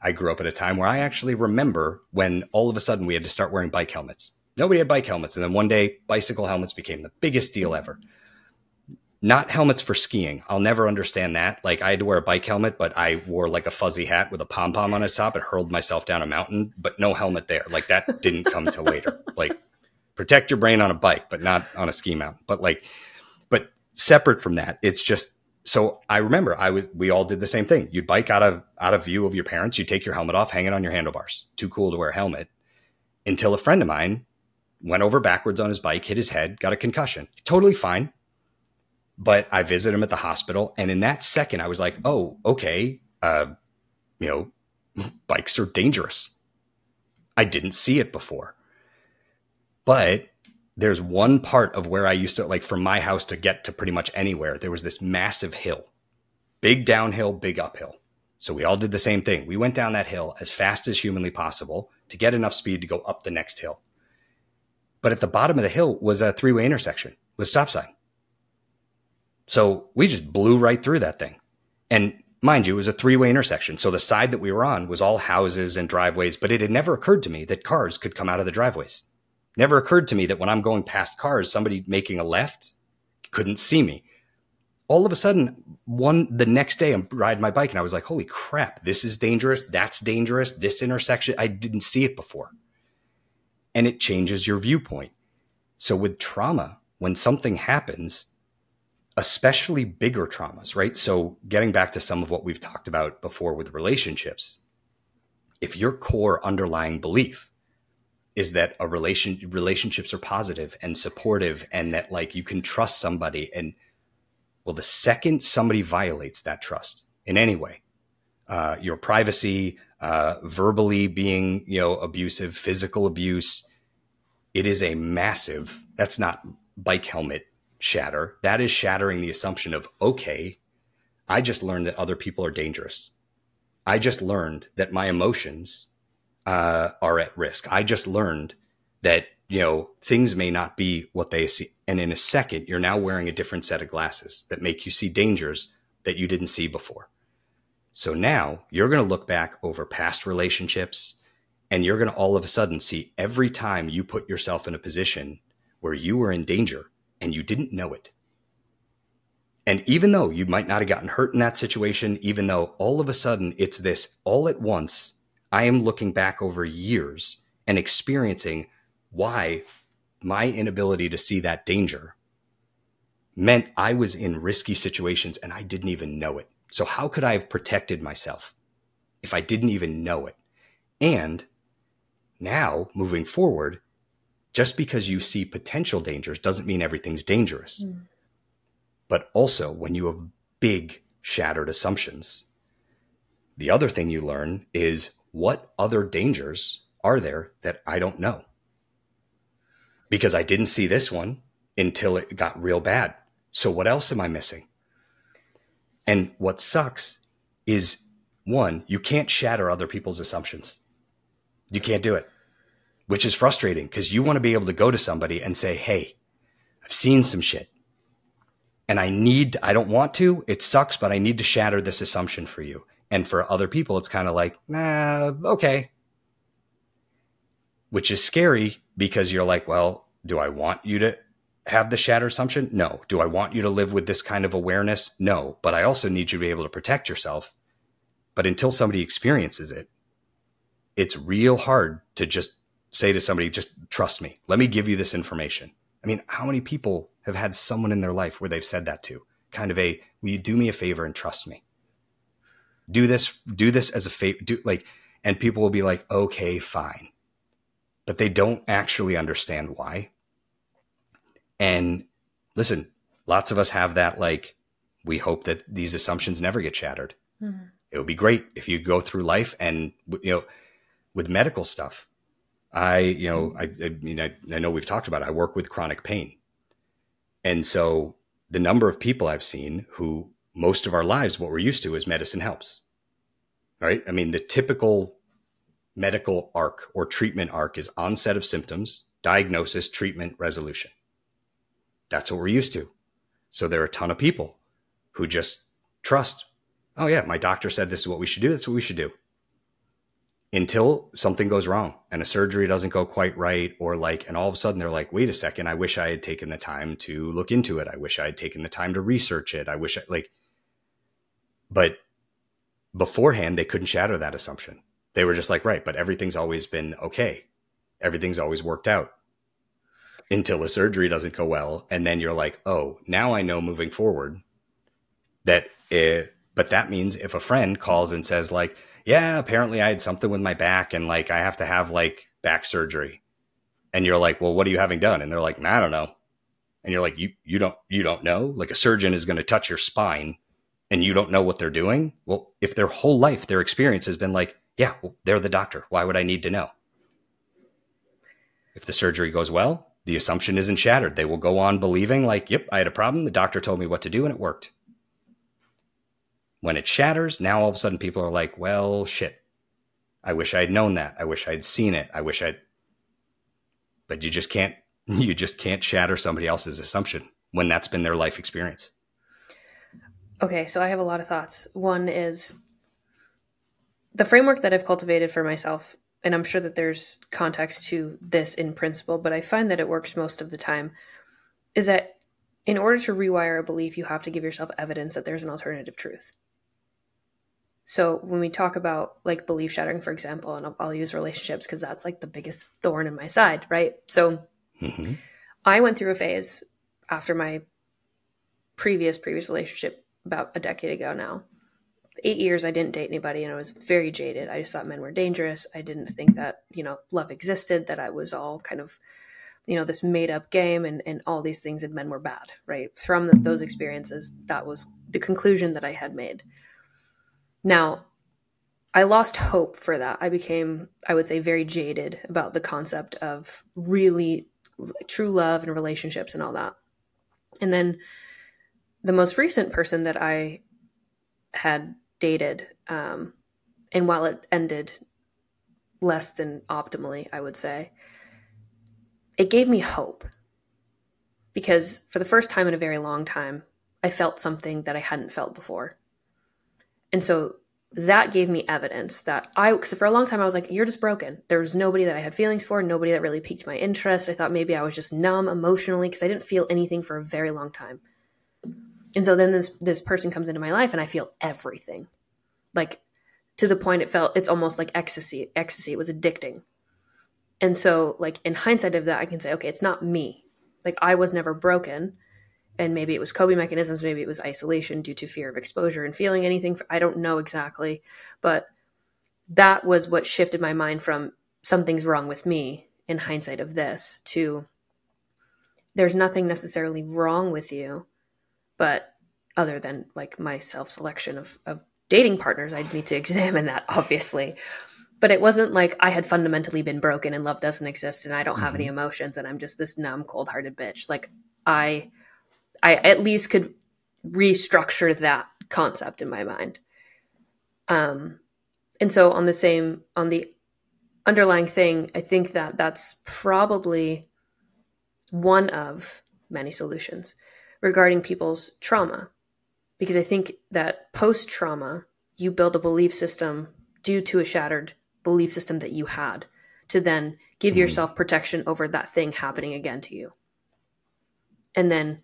I grew up at a time where I actually remember when all of a sudden we had to start wearing bike helmets. Nobody had bike helmets. And then one day, bicycle helmets became the biggest deal hmm. ever not helmets for skiing. I'll never understand that. Like I had to wear a bike helmet, but I wore like a fuzzy hat with a pom pom on its top and hurled myself down a mountain, but no helmet there. Like that didn't come till later. Like protect your brain on a bike, but not on a ski mountain. But like, but separate from that, it's just so I remember I was we all did the same thing. You'd bike out of out of view of your parents, you'd take your helmet off, hang it on your handlebars. Too cool to wear a helmet. Until a friend of mine went over backwards on his bike, hit his head, got a concussion. Totally fine but I visit him at the hospital. And in that second, I was like, oh, okay, uh, you know, bikes are dangerous. I didn't see it before. But there's one part of where I used to, like, from my house to get to pretty much anywhere, there was this massive hill, big downhill, big uphill. So we all did the same thing. We went down that hill as fast as humanly possible to get enough speed to go up the next hill. But at the bottom of the hill was a three way intersection with stop sign. So we just blew right through that thing. And mind you, it was a three way intersection. So the side that we were on was all houses and driveways, but it had never occurred to me that cars could come out of the driveways. Never occurred to me that when I'm going past cars, somebody making a left couldn't see me. All of a sudden, one the next day, I'm riding my bike and I was like, holy crap, this is dangerous. That's dangerous. This intersection, I didn't see it before. And it changes your viewpoint. So with trauma, when something happens, especially bigger traumas, right? So, getting back to some of what we've talked about before with relationships, if your core underlying belief is that a relation relationships are positive and supportive and that like you can trust somebody and well the second somebody violates that trust in any way uh, your privacy uh, verbally being you know abusive physical abuse it is a massive that's not bike helmet shatter, that is shattering the assumption of, okay, I just learned that other people are dangerous. I just learned that my emotions uh, are at risk. I just learned that, you know, things may not be what they see. And in a second, you're now wearing a different set of glasses that make you see dangers that you didn't see before. So now you're going to look back over past relationships and you're going to all of a sudden see every time you put yourself in a position where you were in danger, and you didn't know it. And even though you might not have gotten hurt in that situation, even though all of a sudden it's this all at once, I am looking back over years and experiencing why my inability to see that danger meant I was in risky situations and I didn't even know it. So, how could I have protected myself if I didn't even know it? And now, moving forward, just because you see potential dangers doesn't mean everything's dangerous. Mm. But also, when you have big shattered assumptions, the other thing you learn is what other dangers are there that I don't know? Because I didn't see this one until it got real bad. So, what else am I missing? And what sucks is one, you can't shatter other people's assumptions. You can't do it which is frustrating because you want to be able to go to somebody and say, Hey, I've seen some shit and I need, I don't want to, it sucks, but I need to shatter this assumption for you. And for other people, it's kind of like, nah, okay. Which is scary because you're like, well, do I want you to have the shatter assumption? No. Do I want you to live with this kind of awareness? No. But I also need you to be able to protect yourself. But until somebody experiences it, it's real hard to just say to somebody, just trust me. Let me give you this information. I mean, how many people have had someone in their life where they've said that to? Kind of a, will you do me a favor and trust me? Do this, do this as a favor. Do like, and people will be like, okay, fine. but they don't actually understand why. And listen, lots of us have that like, we hope that these assumptions never get shattered. Mm-hmm. It would be great if you go through life and, you know, with medical stuff. I, you know, I, I mean, I, I know we've talked about it. I work with chronic pain. And so the number of people I've seen who most of our lives, what we're used to is medicine helps. Right. I mean, the typical medical arc or treatment arc is onset of symptoms, diagnosis, treatment, resolution. That's what we're used to. So there are a ton of people who just trust, oh, yeah, my doctor said this is what we should do. That's what we should do. Until something goes wrong and a surgery doesn't go quite right, or like, and all of a sudden they're like, wait a second, I wish I had taken the time to look into it. I wish I had taken the time to research it. I wish I, like, but beforehand, they couldn't shatter that assumption. They were just like, right, but everything's always been okay. Everything's always worked out until the surgery doesn't go well. And then you're like, oh, now I know moving forward that it, but that means if a friend calls and says, like, yeah, apparently I had something with my back and like I have to have like back surgery. And you're like, well, what are you having done? And they're like, I don't know. And you're like, you, you don't, you don't know? Like a surgeon is going to touch your spine and you don't know what they're doing. Well, if their whole life, their experience has been like, yeah, well, they're the doctor. Why would I need to know? If the surgery goes well, the assumption isn't shattered. They will go on believing, like, yep, I had a problem. The doctor told me what to do and it worked. When it shatters, now all of a sudden people are like, well, shit. I wish I had known that. I wish I'd seen it. I wish I'd. But you just can't, you just can't shatter somebody else's assumption when that's been their life experience. Okay, so I have a lot of thoughts. One is the framework that I've cultivated for myself, and I'm sure that there's context to this in principle, but I find that it works most of the time, is that in order to rewire a belief, you have to give yourself evidence that there's an alternative truth. So when we talk about like belief shattering, for example, and I'll, I'll use relationships because that's like the biggest thorn in my side, right? So mm-hmm. I went through a phase after my previous previous relationship about a decade ago now eight years, I didn't date anybody and I was very jaded. I just thought men were dangerous. I didn't think that, you know, love existed, that I was all kind of, you know, this made up game and, and all these things and men were bad, right? From the, those experiences, that was the conclusion that I had made. Now, I lost hope for that. I became, I would say, very jaded about the concept of really true love and relationships and all that. And then the most recent person that I had dated. Um, and while it ended less than optimally, I would say, it gave me hope. Because for the first time in a very long time, I felt something that I hadn't felt before. And so that gave me evidence that I, because for a long time I was like, you're just broken. There was nobody that I had feelings for, nobody that really piqued my interest. I thought maybe I was just numb emotionally because I didn't feel anything for a very long time. And so then this this person comes into my life and I feel everything. Like to the point it felt it's almost like ecstasy. Ecstasy it was addicting. And so like in hindsight of that I can say okay, it's not me. Like I was never broken and maybe it was coping mechanisms, maybe it was isolation due to fear of exposure and feeling anything. I don't know exactly, but that was what shifted my mind from something's wrong with me in hindsight of this to there's nothing necessarily wrong with you but other than like my self selection of, of dating partners, I'd need to examine that, obviously. But it wasn't like I had fundamentally been broken and love doesn't exist and I don't have mm-hmm. any emotions and I'm just this numb, cold hearted bitch. Like I I at least could restructure that concept in my mind. Um and so on the same on the underlying thing, I think that that's probably one of many solutions regarding people's trauma. Because I think that post trauma, you build a belief system due to a shattered belief system that you had to then give mm-hmm. yourself protection over that thing happening again to you. And then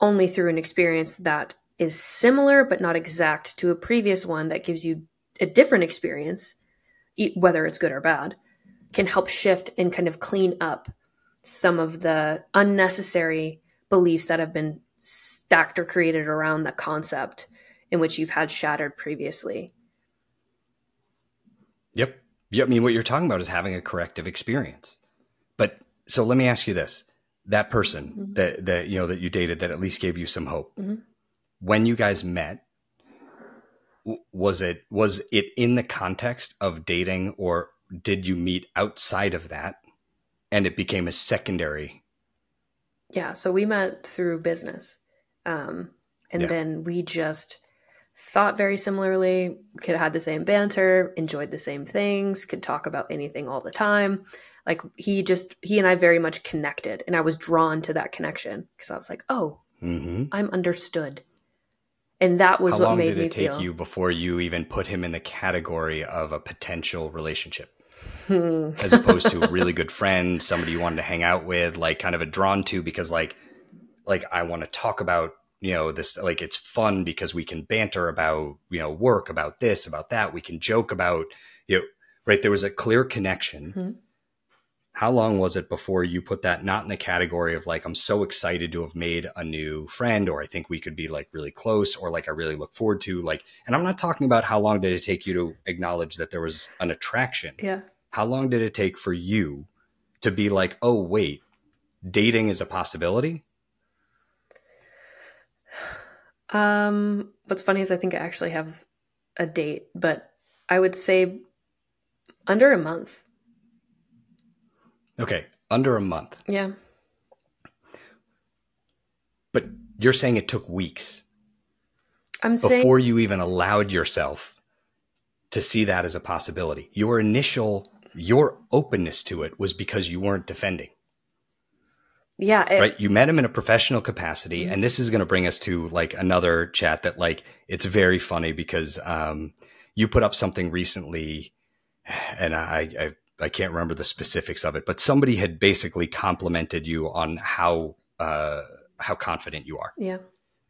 only through an experience that is similar but not exact to a previous one that gives you a different experience, whether it's good or bad, can help shift and kind of clean up some of the unnecessary beliefs that have been stacked or created around the concept in which you've had shattered previously. Yep. Yep. I mean, what you're talking about is having a corrective experience. but so let me ask you this: that person Mm-hmm. that that you know that you dated that at least gave you some hope. Mhm. When you guys met, was it was it in the context of dating, or did you meet outside of that, and it became a secondary? Yeah, so we met through business. Um, and Yeah. then we just thought very similarly, could had the same banter, enjoyed the same things, could talk about anything all the time. Like he just he and I very much connected and I was drawn to that connection because I was like, "Oh, hmm I'm understood." And that was How what made me feel. How long did it take feel you before you even put him in the category of a potential relationship? Hmm. as opposed to a really good friend, somebody you wanted to hang out with, like kind of a drawn to because like like I want to talk about, you know, this like it's fun because we can banter about, you know, work, about this, about that. We can joke about, you know, right. There was a clear connection. Mhm. How long was it before you put that not in the category of like, I'm so excited to have made a new friend, or I think we could be like really close, or like I really look forward to like, and I'm not talking about how long did it take you to acknowledge that there was an attraction Yeah. How long did it take for you to be like, oh, wait, dating is a possibility? Um, what's funny is I think I actually have a date, but I would say under a month. Okay, under a month. Yeah. But you're saying it took weeks I'm saying before you even allowed yourself to see that as a possibility. Your initial, your openness to it was because you weren't defending. yeah, it, right you met him in a professional capacity and this is going to bring us to like another chat that like it's very funny because um you put up something recently and i i i can't remember the specifics of it but somebody had basically complimented you on how uh how confident you are yeah.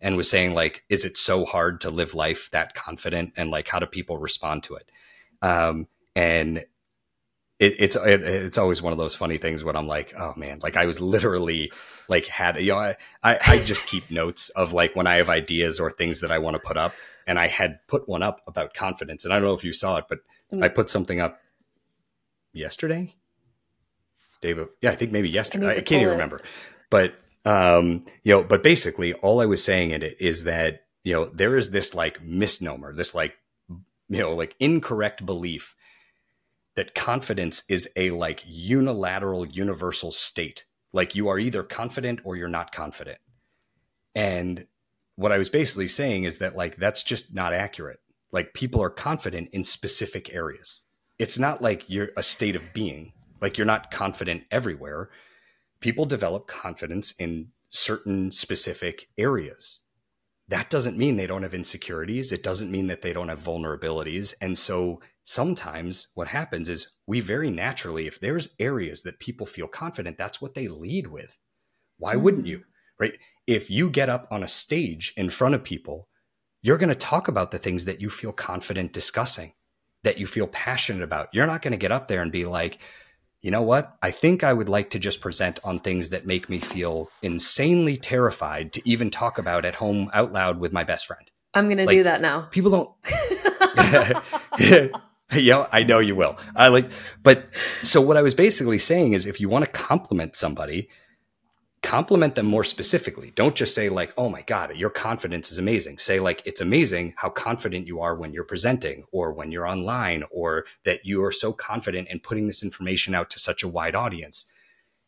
and was saying like is it so hard to live life that confident and like how do people respond to it um and it, it's it, it's always one of those funny things when I'm like, oh man, like I was literally like had you know I, I I just keep notes of like when I have ideas or things that I want to put up, and I had put one up about confidence, and I don't know if you saw it, but I put something up yesterday, David. Yeah, I think maybe yesterday. need I, can't even it. remember, but um, you know, but basically, all I was saying in it is that you know there is this like misnomer, this like you know like incorrect belief that confidence is a like unilateral universal state. Like you are either confident or you're not confident. And what i was basically saying is that like that's just not accurate. Like people are confident in specific areas. It's not like you're a state of being. Like you're not confident everywhere. People develop confidence in certain specific areas. That doesn't mean they don't have insecurities. It doesn't mean that they don't have vulnerabilities. And so sometimes what happens is we very naturally, if there's areas that people feel confident, that's what they lead with. Why wouldn't Mm. you? Right? If you get up on a stage in front of people, you're going to talk about the things that you feel confident discussing, that you feel passionate about. You're not going to get up there and be like, you know what? I think I would like to just present on things that make me feel insanely terrified to even talk about at home out loud with my best friend. I'm gonna do that now. People don't. yeah, I know you will. I like, but so what I was basically saying is, if you want to compliment somebody, compliment them more specifically. Don't just say like, "Oh my god, your confidence is amazing." Say like, "It's amazing how confident you are when you're presenting, or when you're online, or that you are so confident in putting this information out to such a wide audience."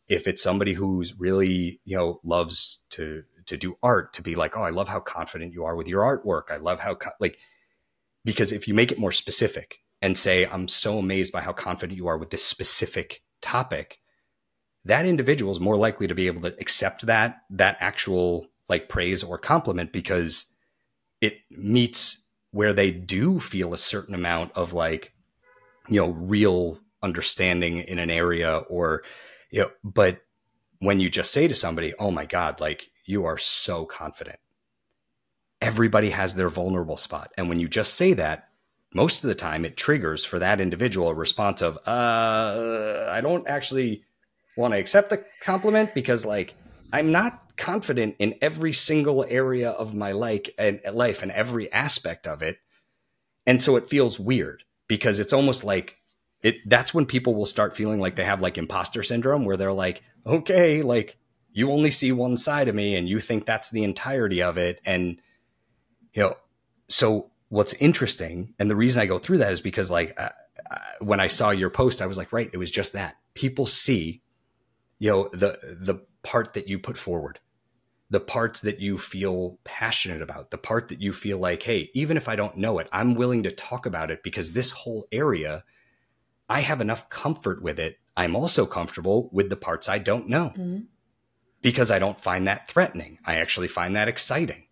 If it's somebody who's really, you know, loves to to do art, to be like, "Oh, I love how confident you are with your artwork. I love how co-, like." Because if you make it more specific and say, I'm so amazed by how confident you are with this specific topic, that individual is more likely to be able to accept that, that actual like praise or compliment because it meets where they do feel a certain amount of like, you know, real understanding in an area or, you know, but when you just say to somebody, oh my God, like you are so confident everybody has their vulnerable spot. And when you just say that, most of the time it triggers for that individual a response of, uh, I don't actually want to accept the compliment because like I'm not confident in every single area of my like and life and every aspect of it. And so it feels weird because it's almost like it that's when people will start feeling like they have like imposter syndrome where they're like, okay, like you only see one side of me and you think that's the entirety of it. And, you know, so what's interesting, and the reason I go through that is because, like, uh, uh, when I saw your post, I was like, right, it was just that. People see, you know, the the part that you put forward, the parts that you feel passionate about, the part that you feel like, hey, even if I don't know it, I'm willing to talk about it because this whole area, I have enough comfort with it. I'm also comfortable with the parts I don't know. Mm-hmm because I don't find that threatening. I actually find that exciting.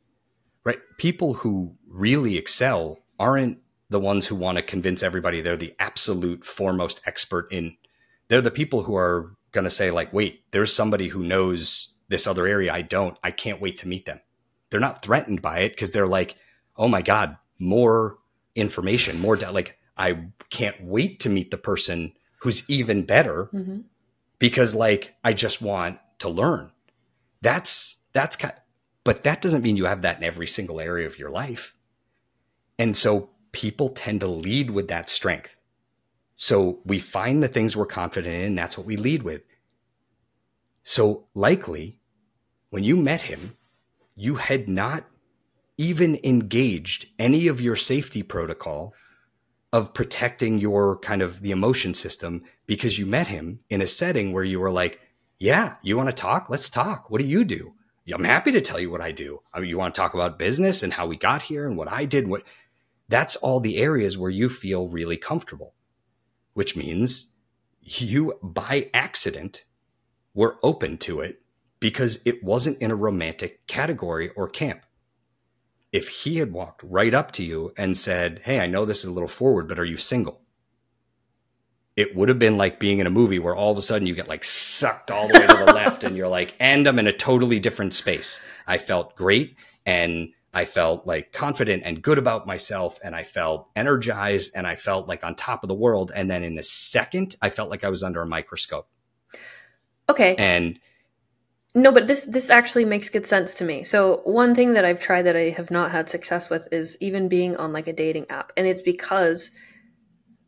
Right? People who really excel aren't the ones who want to convince everybody they're the absolute foremost expert in they're the people who are going to say like wait there's somebody who knows this other area i don't i can't wait to meet them they're not threatened by it because they're like oh my god more information more da- like i can't wait to meet the person who's even better mm-hmm. because like i just want to learn that's that's kind but that doesn't mean you have that in every single area of your life. And so people tend to lead with that strength. So we find the things we're confident in, that's what we lead with. So likely when you met him, you had not even engaged any of your safety protocol of protecting your kind of the emotion system because you met him in a setting where you were like, yeah, you want to talk? Let's talk. What do you do? I'm happy to tell you what I do. I mean, you want to talk about business and how we got here and what I did. What that's all the areas where you feel really comfortable, which means you by accident were open to it because it wasn't in a romantic category or camp. If he had walked right up to you and said, Hey, I know this is a little forward, but are you single? It would have been like being in a movie where all of a sudden you get like sucked all the way to the left and you're like, and I'm in a totally different space. I felt great and I felt like confident and good about myself and I felt energized and I felt like on top of the world. And then in a second, I felt like I was under a microscope. Okay. And no, but this this actually makes good sense to me. So one thing that I've tried that I have not had success with is even being on like a dating app. And it's because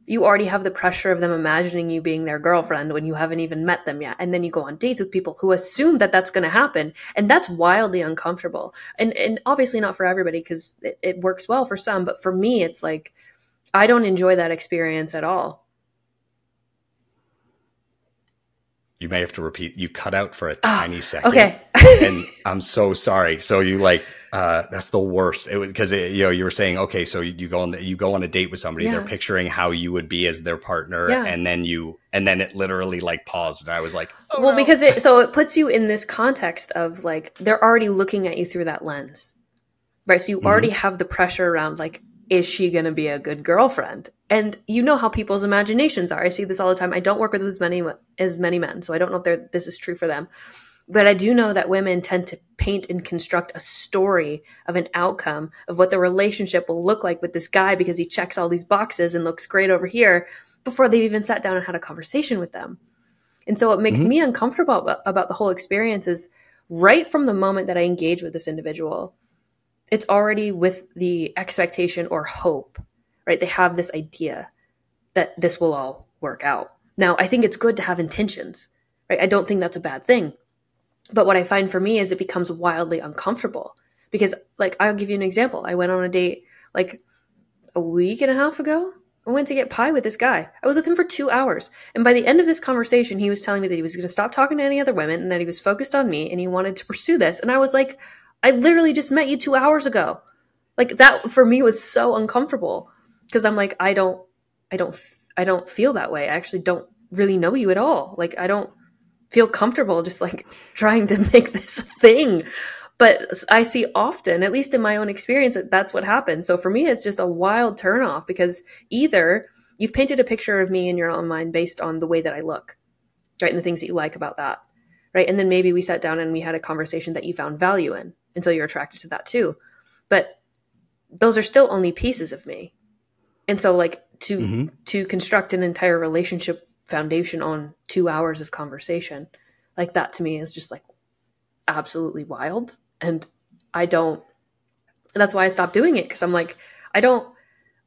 you already have the pressure of them imagining you being their girlfriend when you haven't even met them yet. And then you go on dates with people who assume that that's going to happen. And that's wildly uncomfortable. And and obviously not for everybody because it, it works well for some but for me it's like i don't enjoy that experience at all. You may have to repeat you cut out for a ah, tiny second. okay. And i'm so sorry. So you like uh, that's the worst. It was because you know you were saying okay, so you, you go on the, you go on a date with somebody. Yeah. They're picturing how you would be as their partner, yeah. and then you and then it literally like paused, and I was like, oh, well, no. because it so it puts you in this context of like they're already looking at you through that lens, right? So you mm-hmm. already have the pressure around like, is she going to be a good girlfriend? And you know how people's imaginations are. I see this all the time. I don't work with as many as many men, so I don't know if this is true for them but I do know that women tend to paint and construct a story of an outcome of what the relationship will look like with this guy because he checks all these boxes and looks great over here before they've even sat down and had a conversation with them. And so what makes mm-hmm. me uncomfortable about, about the whole experience is right from the moment that I engage with this individual, it's already with the expectation or hope, right? They have this idea that this will all work out. Now, I think it's good to have intentions, right? I don't think that's a bad thing. But what I find for me is it becomes wildly uncomfortable because, like, I'll give you an example. I went on a date like a week and a half ago. I went to get pie with this guy. I was with him for two hours. And by the end of this conversation, he was telling me that he was going to stop talking to any other women and that he was focused on me and he wanted to pursue this. And I was like, I literally just met you two hours ago. Like that for me was so uncomfortable because I'm like, I don't, I don't, I don't feel that way. I actually don't really know you at all. Like I don't, feel comfortable just like trying to make this thing. But I see often, at least in my own experience, that that's what happens. So for me, it's just a wild turnoff because either you've painted a picture of me in your own mind based on the way that I look, right? And the things that you like about that, right? And then maybe we sat down and we had a conversation that you found value in. And so you're attracted to that too. But those are still only pieces of me. And so like to mm-hmm. to construct an entire relationship foundation on two hours of conversation like that to me is just like absolutely wild. And i don't that's why i stopped doing it because i'm like i don't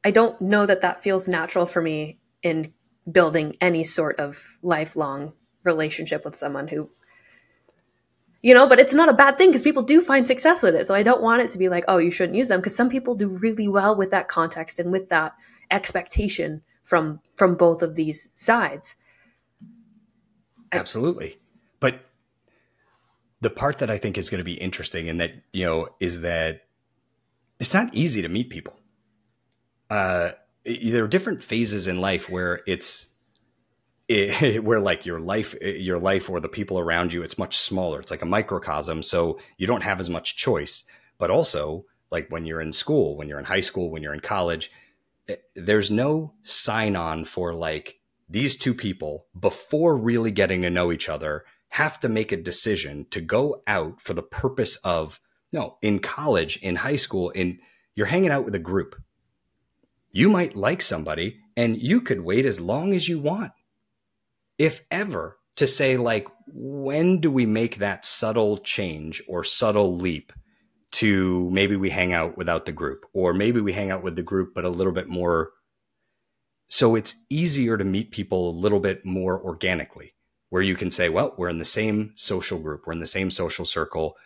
i don't know that that feels natural for me in building any sort of lifelong relationship with someone who you know but it's not a bad thing because people do find success with it. So i don't want it to be like oh you shouldn't use them because some people do really well with that context and with that expectation from from both of these sides. Absolutely. But the part that i think is going to be interesting and that you know is that it's not easy to meet people. Uh there are different phases in life where it's it, where like your life your life or the people around you it's much smaller. It's like a microcosm so you don't have as much choice. But also like when you're in school when you're in high school when you're in college there's no sign on for like these two people before really getting to know each other have to make a decision to go out for the purpose of no in college in high school in you're hanging out with a group. You might like somebody and you could wait as long as you want. If ever, to say, like, when do we make that subtle change or subtle leap to maybe we hang out without the group, or maybe we hang out with the group, but a little bit more. So it's easier to meet people a little bit more organically, where you can say, well, we're in the same social group, we're in the same social circle.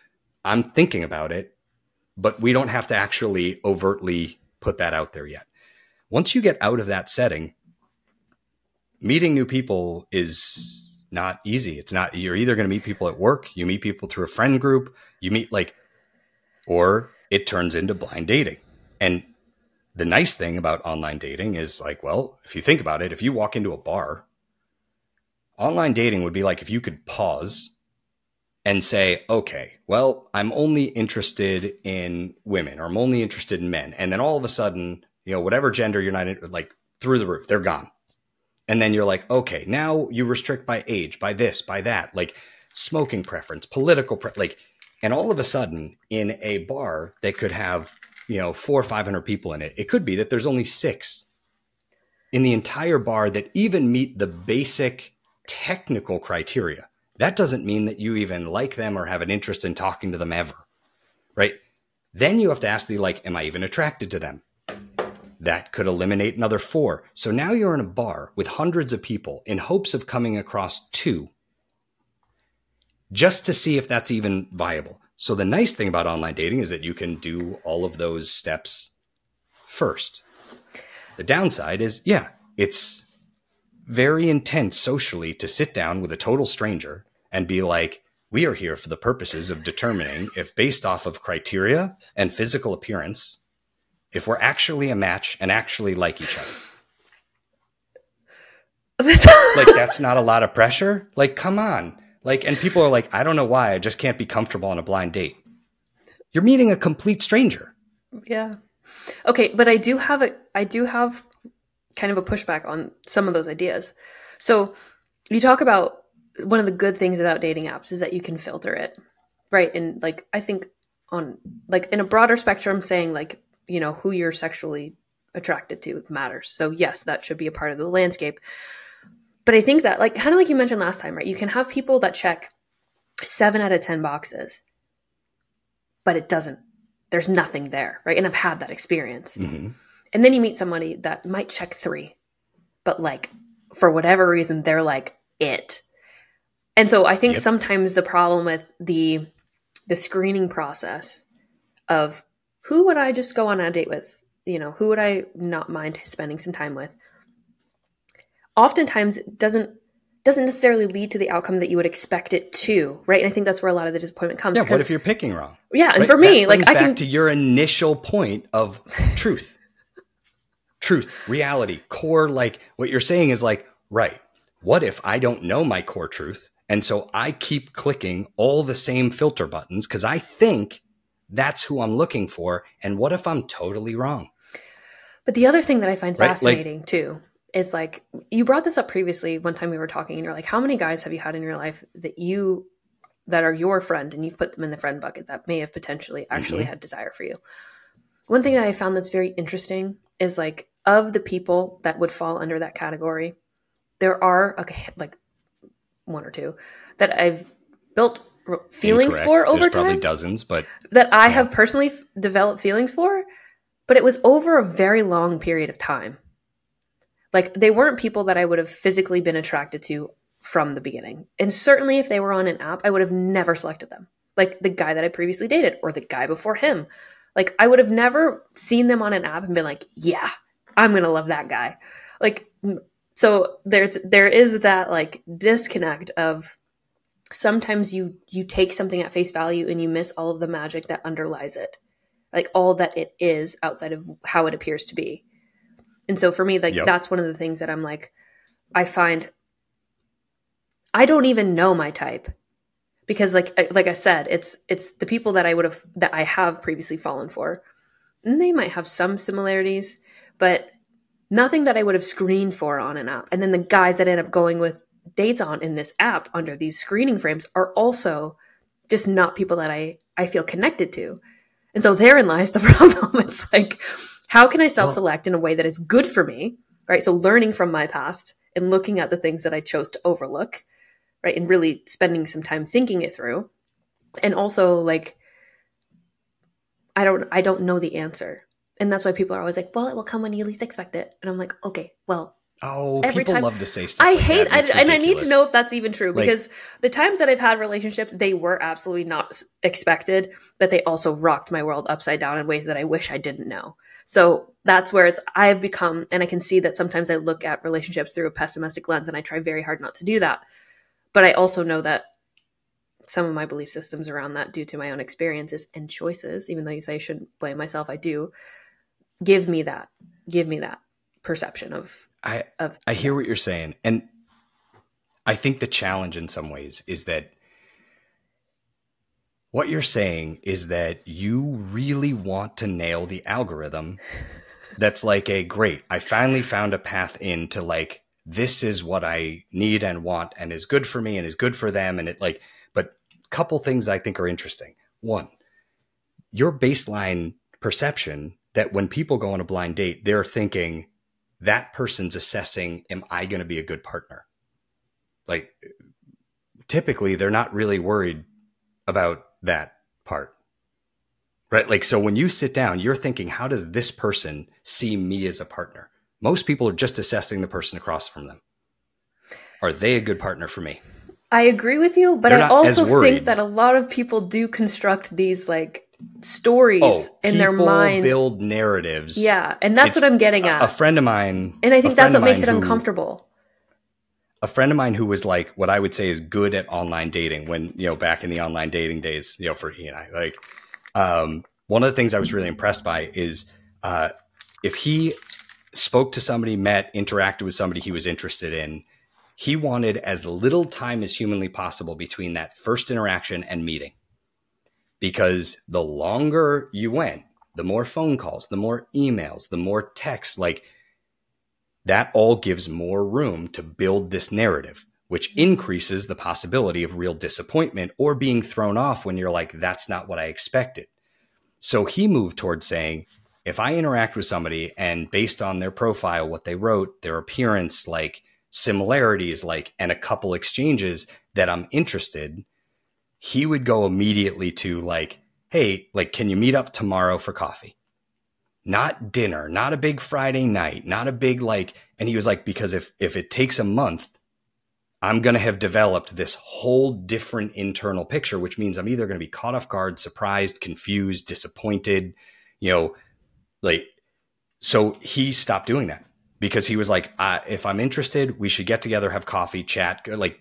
I'm thinking about it, but we don't have to actually overtly put that out there yet. Once you get out of that setting, meeting new people is not easy. It's not, you're either going to meet people at work, you meet people through a friend group, you meet like, or it turns into blind dating. And the nice thing about online dating is like, well, if you think about it, if you walk into a bar, online dating would be like if you could pause and say, okay, well, I'm only interested in women or I'm only interested in men. And then all of a sudden, you know, whatever gender you're not in, like through the roof, they're gone and then you're like okay now you restrict by age by this by that like smoking preference political pre- like and all of a sudden in a bar that could have you know four or five hundred people in it it could be that there's only six in the entire bar that even meet the basic technical criteria. That doesn't mean that you even like them or have an interest in talking to them ever right? Then you have to ask the like am i even attracted to them? That could eliminate another four. So now you're in a bar with hundreds of people in hopes of coming across two just to see if that's even viable. So the nice thing about online dating is that you can do all of those steps first. The downside is, yeah, it's very intense socially to sit down with a total stranger and be like, we are here for the purposes of determining if, based off of criteria and physical appearance, if we're actually a match and actually like each other. like that's not a lot of pressure. Like come on. Like and people are like I don't know why I just can't be comfortable on a blind date. You're meeting a complete stranger. Yeah. Okay, but I do have a I do have kind of a pushback on some of those ideas. So you talk about one of the good things about dating apps is that you can filter it. Right? And like I think on like in a broader spectrum saying like you know who you're sexually attracted to matters so yes that should be a part of the landscape but i think that like kind of like you mentioned last time right you can have people that check seven out of ten boxes but it doesn't there's nothing there right and i've had that experience mm-hmm. and then you meet somebody that might check three but like for whatever reason they're like it and so i think yep. sometimes the problem with the the screening process of who would I just go on a date with? You know, who would I not mind spending some time with? Oftentimes doesn't doesn't necessarily lead to the outcome that you would expect it to, right? And I think that's where a lot of the disappointment comes. From. Yeah, what if you're picking wrong? Yeah, and right? for me, like I can to your initial point of truth, truth, reality, core. Like what you're saying is like, right? What if I don't know my core truth, and so I keep clicking all the same filter buttons because I think that's who I'm looking for. And what if I'm totally wrong? But the other thing that I find right? fascinating like, too is like you brought this up previously one time we were talking and you're like, how many guys have you had in your life that you that are your friend and you've put them in the friend bucket that may have potentially actually mm-hmm. had desire for you? One thing that I found that's very interesting is like of the people that would fall under that category, there are okay, like one or two that I've built feelings Incorrect. for over There's time. Probably dozens, but that I yeah. have personally f- developed feelings for, but it was over a very long period of time. Like they weren't people that I would have physically been attracted to from the beginning. And certainly if they were on an app, I would have never selected them. Like the guy that I previously dated or the guy before him. Like I would have never seen them on an app and been like, "Yeah, I'm going to love that guy." Like so there's there is that like disconnect of sometimes you you take something at face value and you miss all of the magic that underlies it like all that it is outside of how it appears to be and so for me like yep. that's one of the things that i'm like i find i don't even know my type because like like i said it's it's the people that i would have that i have previously fallen for and they might have some similarities but nothing that i would have screened for on an app and then the guys that end up going with dates on in this app under these screening frames are also just not people that I I feel connected to. And so therein lies the problem. it's like how can I self-select in a way that is good for me, right? So learning from my past and looking at the things that I chose to overlook, right? And really spending some time thinking it through. And also like I don't I don't know the answer. And that's why people are always like, well, it will come when you least expect it. And I'm like, okay, well, Oh, Every people time. love to say stuff. I like hate, I, and I need to know if that's even true like, because the times that I've had relationships, they were absolutely not expected, but they also rocked my world upside down in ways that I wish I didn't know. So that's where it's I've become, and I can see that sometimes I look at relationships through a pessimistic lens, and I try very hard not to do that. But I also know that some of my belief systems around that, due to my own experiences and choices, even though you say I shouldn't blame myself, I do give me that, give me that perception of I of I hear what you're saying, and I think the challenge in some ways is that what you're saying is that you really want to nail the algorithm. That's like a great. I finally found a path into like this is what I need and want and is good for me and is good for them and it like. But a couple things I think are interesting. One, your baseline perception that when people go on a blind date, they're thinking that person's assessing, am I going to be a good partner? Like typically they're not really worried about that part. Right? Like, so when you sit down, you're thinking, how does this person see me as a partner? Most people are just assessing the person across from them. Are they a good partner for me? I agree with you, but They're I also think that a lot of people do construct these like stories oh, in their mind build narratives yeah and that's it's, what i'm getting at a, friend of mine and i think that's what makes it uncomfortable a friend of mine who was like what i would say is good at online dating when you know back in the online dating days you know for he and i like um, one of the things i was really impressed by is uh, if he spoke to somebody met interacted with somebody he was interested in he wanted as little time as humanly possible between that first interaction and meeting. Because the longer you went, the more phone calls, the more emails, the more texts, like that all gives more room to build this narrative, which increases the possibility of real disappointment or being thrown off when you're like, that's not what I expected. So he moved towards saying, if I interact with somebody and based on their profile, what they wrote, their appearance, like similarities, like, and a couple exchanges that I'm interested, he would go immediately to like, hey, like, can you meet up tomorrow for coffee? Not dinner, not a big Friday night, not a big like, and he was like, because if if it takes a month, I'm gonna have developed this whole different internal picture, which means I'm either gonna be caught off guard, surprised, confused, disappointed, you know, like so he stopped doing that because he was like, if I'm interested, we should get together, have coffee, chat, like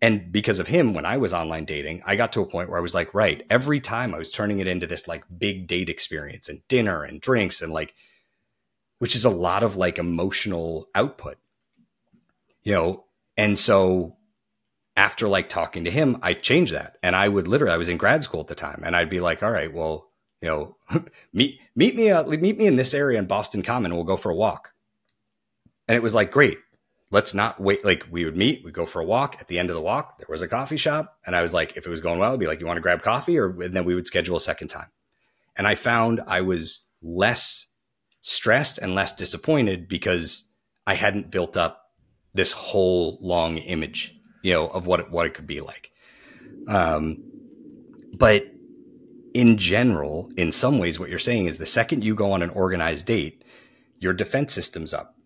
and because of him when i was online dating i got to a point where i was like right every time i was turning it into this like big date experience and dinner and drinks and like which is a lot of like emotional output you know? And so after like talking to him i changed that. And i would literally i was in grad school at the time and i'd be like all right well you know meet meet me uh, meet me in this area in boston common. We'll go for a walk. And it was like great let's not wait. Like we would meet, we'd go for a walk. At the end of the walk, there was a coffee shop. And I was like, if it was going well, I'd be like, you want to grab coffee? Or and then we would schedule a second time. And I found I was less stressed and less disappointed because I hadn't built up this whole long image, you know, of what it, what it could be like. Um, but in general, in some ways, what you're saying is the second you go on an organized date, your defense system's up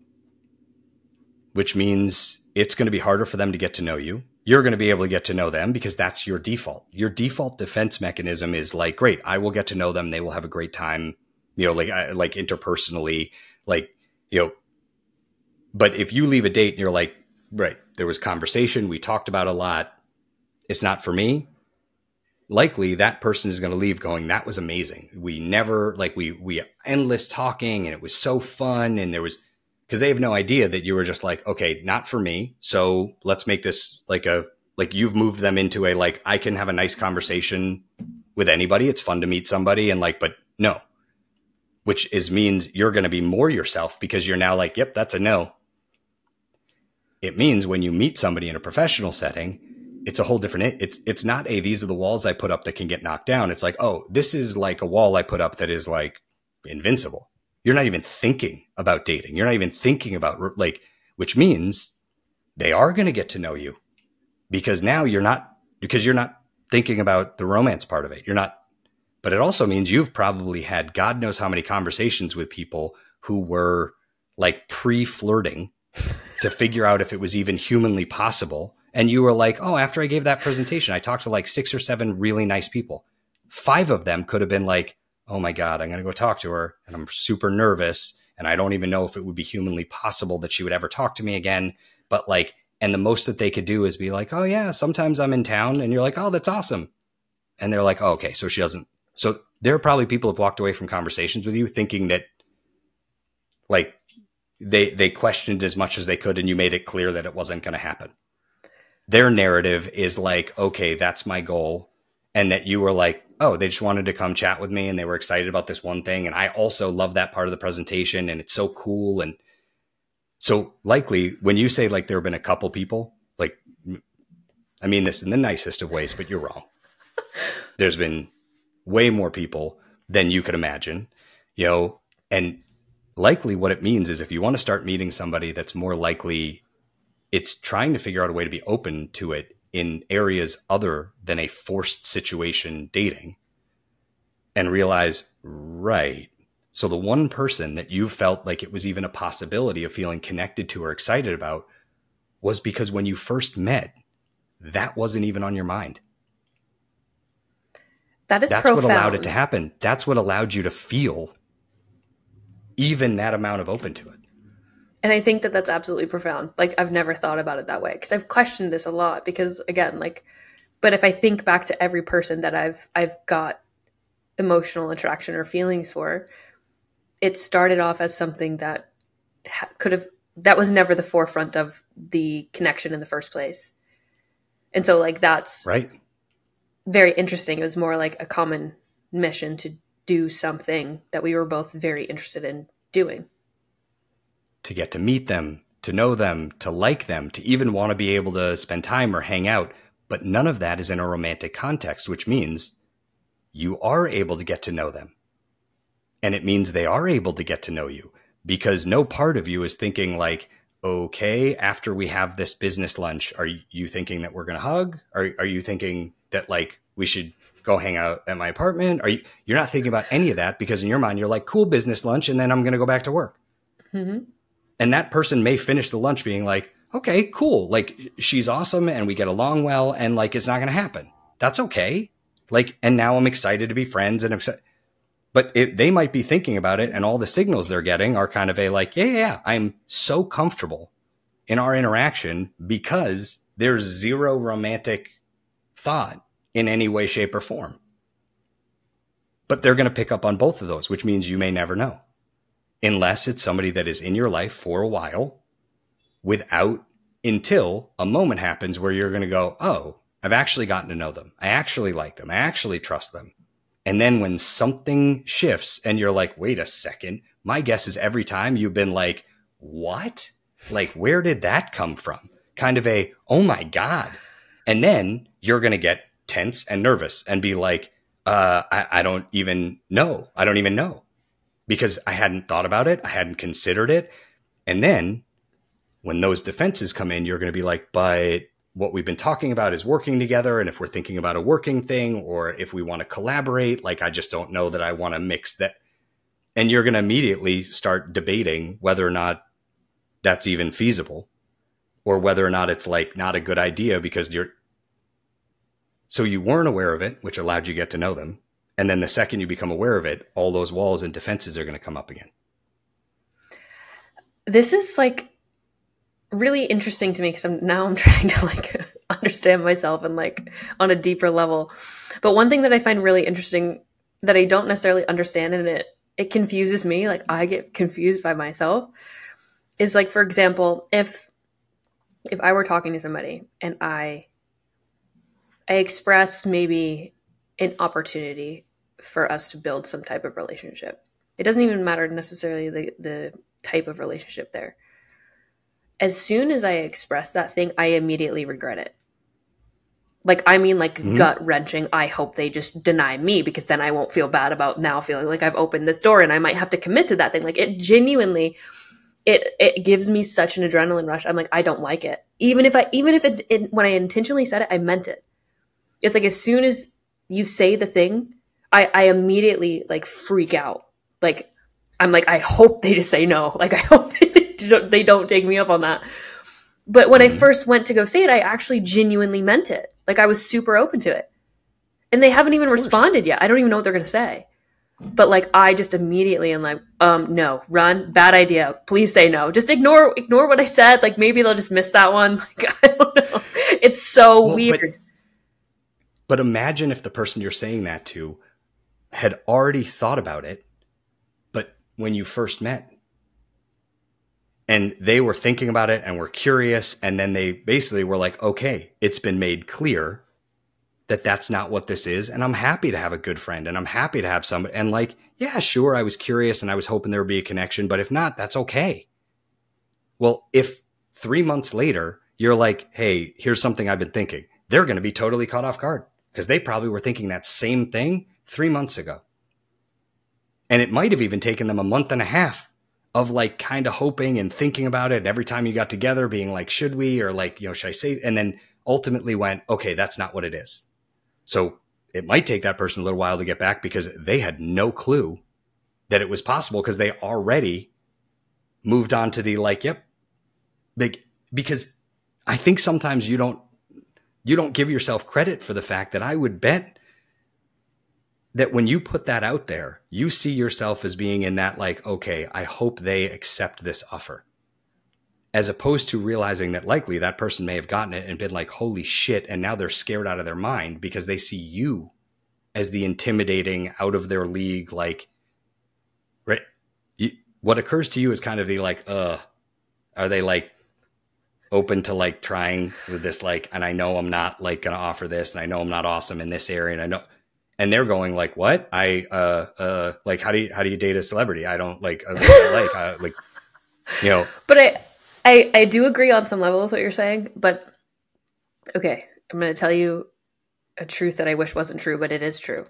which means it's going to be harder for them to get to know you. You're going to be able to get to know them because that's your default. Your default defense mechanism is like, great, I will get to know them. They will have a great time, you know, like, uh, like interpersonally, like, you know, but if you leave a date and you're like, right, there was conversation, we talked about a lot, it's not for me, likely that person is going to leave going that was amazing we never like we we endless talking and it was so fun and there was because they have no idea that you were just like okay not for me. So let's make this like a like you've moved them into a like i can have a nice conversation with anybody. It's fun to meet somebody. And like but no. Which is means you're going to be more yourself because you're now like yep that's a no. It means when you meet somebody in a professional setting it's a whole different it's it's not a these are the walls i put up that can get knocked down. It's like oh this is like a wall i put up that is like invincible you're not even thinking about dating. You're not even thinking about like which means they are going to get to know you because now you're not because you're not thinking about the romance part of it. You're not but it also means you've probably had god knows how many conversations with people who were like pre-flirting to figure out if it was even humanly possible. And you were like, oh, after I gave that presentation, I talked to like six or seven really nice people. Five of them could have been like, oh my God, I'm going to go talk to her. And I'm super nervous. And I don't even know if it would be humanly possible that she would ever talk to me again. But like, and the most that they could do is be like, oh yeah, sometimes I'm in town. And you're like, oh, that's awesome. And they're like, oh, okay. So she doesn't. So there are probably people who've walked away from conversations with you thinking that like they they questioned as much as they could and you made it clear that it wasn't going to happen their narrative is like, okay, that's my goal. And that you were like, oh, they just wanted to come chat with me and they were excited about this one thing. And I also love that part of the presentation and it's so cool. And so, likely, when you say like there have been a couple people, like, I mean this in the nicest of ways, but you're wrong. There's been way more people than you could imagine, you know, and likely what it means is if you want to start meeting somebody that's more likely it's trying to figure out a way to be open to it in areas other than a forced situation dating and realize, right. So the one person that you felt like it was even a possibility of feeling connected to or excited about was because when you first met, that wasn't even on your mind. That is That's profound. what allowed it to happen. That's what allowed you to feel even that amount of open to it. And I think that that's absolutely profound. Like I've never thought about it that way because I've questioned this a lot because again, like but if I think back to every person that I've I've got emotional attraction or feelings for, it started off as something that ha- could have that was never the forefront of the connection in the first place. And so like that's Right. Very interesting. It was more like a common mission to do something that we were both very interested in doing to get to meet them, to know them, to like them, to even want to be able to spend time or hang out. But none of that is in a romantic context, which means you are able to get to know them. And it means they are able to get to know you because no part of you is thinking like, okay, after we have this business lunch, are you thinking that we're going to hug? Are, are you thinking that like we should go hang out at my apartment? Are you, you're not thinking about any of that because in your mind, you're like, cool business lunch. And then I'm going to go back to work. Mm-hmm. And that person may finish the lunch being like, okay, cool. Like she's awesome and we get along well and like it's not going to happen. That's okay. Like, and now I'm excited to be friends and upset. But it, they might be thinking about it and all the signals they're getting are kind of a like, yeah, yeah, yeah, I'm so comfortable in our interaction because there's zero romantic thought in any way, shape, or form. But they're going to pick up on both of those, which means you may never know unless it's somebody that is in your life for a while without until a moment happens where you're going to go, Oh, I've actually gotten to know them. I actually like them. I actually trust them. And then when something shifts and you're like, wait a second, my guess is every time you've been like, what? Like, where did that come from? Kind of a, oh my God. And then you're going to get tense and nervous and be like, uh, I, I don't even know. I don't even know because I hadn't thought about it, I hadn't considered it. And then when those defenses come in, you're going to be like, but what we've been talking about is working together. And if we're thinking about a working thing or if we want to collaborate, like I just don't know that I want to mix that. And you're going to immediately start debating whether or not that's even feasible or whether or not it's like not a good idea because you're so you weren't aware of it, which allowed you to get to know them. And then the second you become aware of it, all those walls and defenses are going to come up again. This is like really interesting to me because now I'm trying to like understand myself and like on a deeper level. But one thing that I find really interesting that I don't necessarily understand and it it confuses me, like I get confused by myself, is like for example, if if I were talking to somebody and I I express maybe an opportunity for us to build some type of relationship. It doesn't even matter necessarily the, the type of relationship there. As soon as I express that thing, I immediately regret it. Like, I mean, like mm-hmm. gut wrenching. I hope they just deny me because then I won't feel bad about now feeling like I've opened this door and I might have to commit to that thing. Like, it genuinely, it it gives me such an adrenaline rush. I'm like, I don't like it. Even if I, even if it, it when I intentionally said it, I meant it. It's like as soon as you say the thing, I, I immediately like freak out. Like I'm like, I hope they just say no. Like I hope they they don't take me up on that. But when mm-hmm. I first went to go say it, I actually genuinely meant it. Like I was super open to it. And they haven't even responded yet. I don't even know what they're going to say. But like I just immediately am like, um, no, run, bad idea. Please say no. Just ignore ignore what I said. Like maybe they'll just miss that one. Like I don't know. It's so well, weird. But, but imagine if the person you're saying that to had already thought about it, but when you first met, and they were thinking about it and were curious, and then they basically were like, okay, it's been made clear that that's not what this is. And I'm happy to have a good friend and I'm happy to have somebody. And like, yeah, sure, I was curious and I was hoping there would be a connection, but if not, that's okay. Well, if three months later, you're like, hey, here's something I've been thinking, they're going to be totally caught off guard because they probably were thinking that same thing three months ago. And it might have even taken them a month and a half of like kind of hoping and thinking about it. And every time you got together, being like, should we? Or like, you know, should I say? And then ultimately went, okay, that's not what it is. So it might take that person a little while to get back because they had no clue that it was possible because they already moved on to the like, yep, big, because I think sometimes you don't you don't give yourself credit for the fact that I would bet that when you put that out there, you see yourself as being in that, like, okay, I hope they accept this offer. As opposed to realizing that likely that person may have gotten it and been like, holy shit. And now they're scared out of their mind because they see you as the intimidating, out of their league, like, right? You, what occurs to you is kind of the like, uh, are they like open to like trying with this like and i know i'm not like gonna offer this and i know i'm not awesome in this area and i know and they're going like what? I uh uh like how do you how do you date a celebrity? I don't like uh, like uh, like you know. But I, I i do agree on some level with what you're saying but okay i'm gonna tell you a truth that i wish wasn't true but it is true.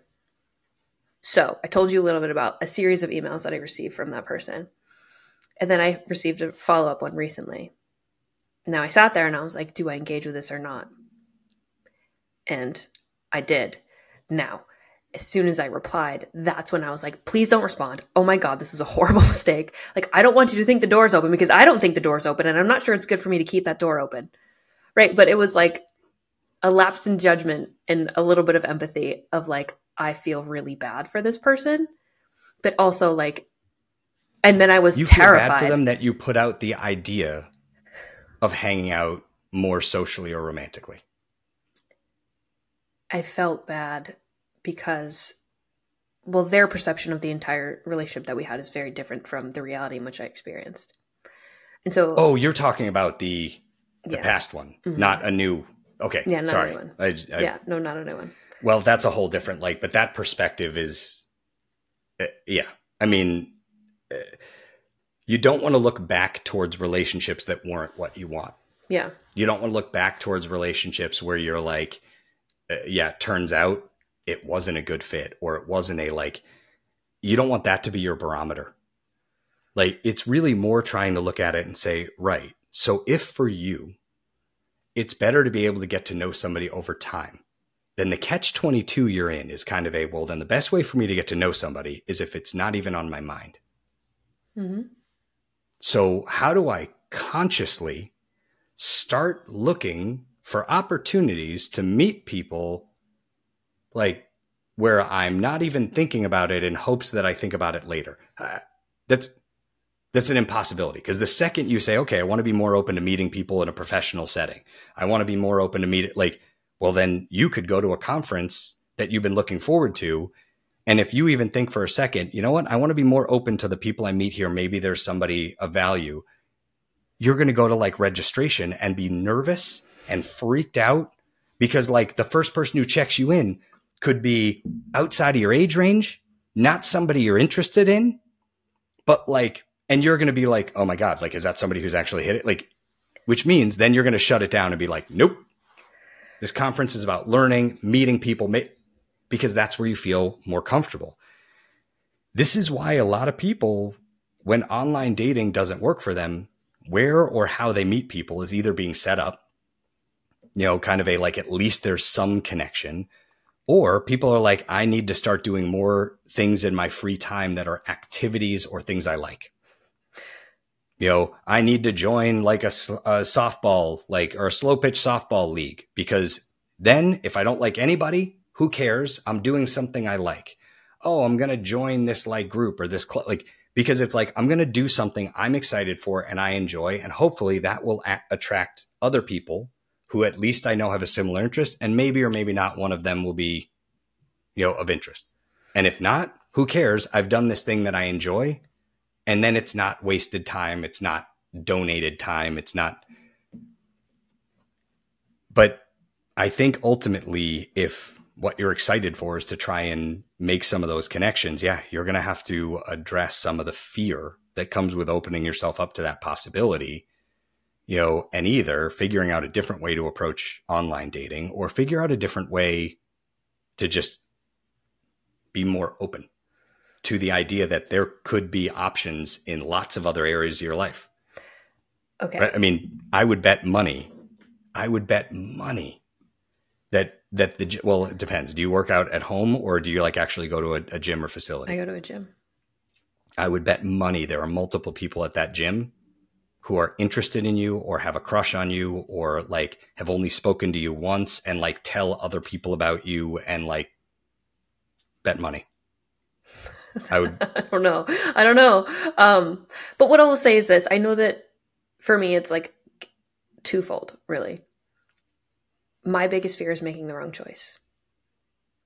So i told you a little bit about a series of emails that i received from that person and then i received a follow-up one recently. Now I sat there and I was like, do I engage with this or not? And I did. Now, as soon as I replied, that's when I was like, please don't respond. Oh my God, this is a horrible mistake. Like, I don't want you to think the door's open because I don't think the door's open. And I'm not sure it's good for me to keep that door open. Right. But it was like a lapse in judgment and a little bit of empathy of like, I feel really bad for this person. But also like, and then I was you terrified. Feel bad for them that you put out the idea of hanging out more socially or romantically? I felt bad because, well, their perception of the entire relationship that we had is very different from the reality in which I experienced. And so, oh, you're talking about the the yeah. past one, mm-hmm. not a new. Okay, yeah, sorry. I, I, yeah, no, not a new one. Well, that's a whole different like, but that perspective is, uh, yeah. I mean, uh, you don't want to look back towards relationships that weren't what you want. Yeah. You don't want to look back towards relationships where you're like, uh, yeah, turns out it wasn't a good fit or it wasn't a like, you don't want that to be your barometer. Like, it's really more trying to look at it and say, right. So if for you, it's better to be able to get to know somebody over time, then the catch 22 you're in is kind of a, well, then the best way for me to get to know somebody is if it's not even on my mind. Mm-hmm. So, how do I consciously start? start looking for opportunities to meet people like where I'm not even thinking about it in hopes that I think about it later. Uh, that's that's an impossibility because the second you say, okay, I want to be more open to meeting people in a professional setting, I want to be more open to meet like, well, then you could go to a conference that you've been looking forward to. And if you even think for a second, you know what, I want to be more open to the people I meet here. Maybe there's somebody of value. You're going to go to like registration and be nervous and freaked out because like the first person who checks you in could be outside of your age range, not somebody you're interested in, but like and you're going to be like, oh my God, like, is that somebody who's actually hit it? Like, which means then you're going to shut it down and be like, nope, this conference is about learning, meeting people, because that's where you feel more comfortable. This is why a lot of people, when online dating doesn't work for them, where or how they meet people is either being set up, you know, kind of a like at least there's some connection, or people are like, I need to start doing more things in my free time that are activities or things I like you know, I need to join like a, a, softball, like or a slow pitch softball league because then if I don't like anybody, who cares? I'm doing something I like. Oh, I'm going to join this like group or this like, because it's like, I'm going to do something I'm excited for and I enjoy. And hopefully that will a- attract other people who at least I know have a similar interest. And maybe or maybe not one of them will be, you know, of interest. And if not, who cares? I've done this thing that I enjoy and then it's not wasted time it's not donated time it's not but i think ultimately if what you're excited for is to try and make some of those connections yeah you're going to have to address some of the fear that comes with opening yourself up to that possibility you know and either figuring out a different way to approach online dating or figure out a different way to just be more open to the idea that there could be options in lots of other areas of your life. Okay. Right? I mean, I would bet money. I would bet money that that the well, it depends. Do you work out at home or do you like actually go to a, a gym or facility? I go to a gym. I would bet money there are multiple people at that gym who are interested in you or have a crush on you or like have only spoken to you once and like tell other people about you and like bet money. I would. I don't know. I don't know. Um, but what I will say is this: I know that for me, it's like twofold, really. My biggest fear is making the wrong choice.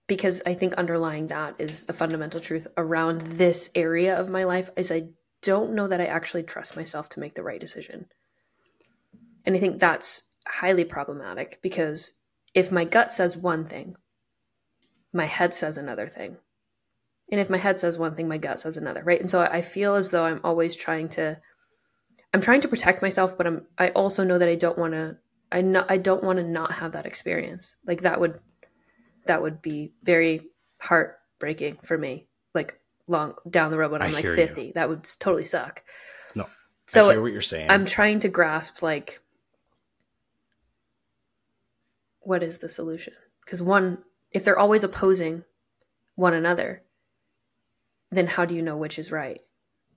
Because I think underlying that is a fundamental truth around this area of my life is I don't know that I actually trust myself to make the right decision. And I think that's highly problematic because if my gut says one thing, my head says another thing. And if my head says one thing my gut says another right? And so i feel as though i'm always trying to i'm trying to protect myself but i'm i also know that i don't want to i not i don't want to not have that experience. Like that would that would be very heartbreaking for me. Like long down the road when i'm I like 50 you. that would totally suck no so I hear what you're saying i'm trying to grasp like what is the solution because one if they're always opposing one another then how do you know which is right?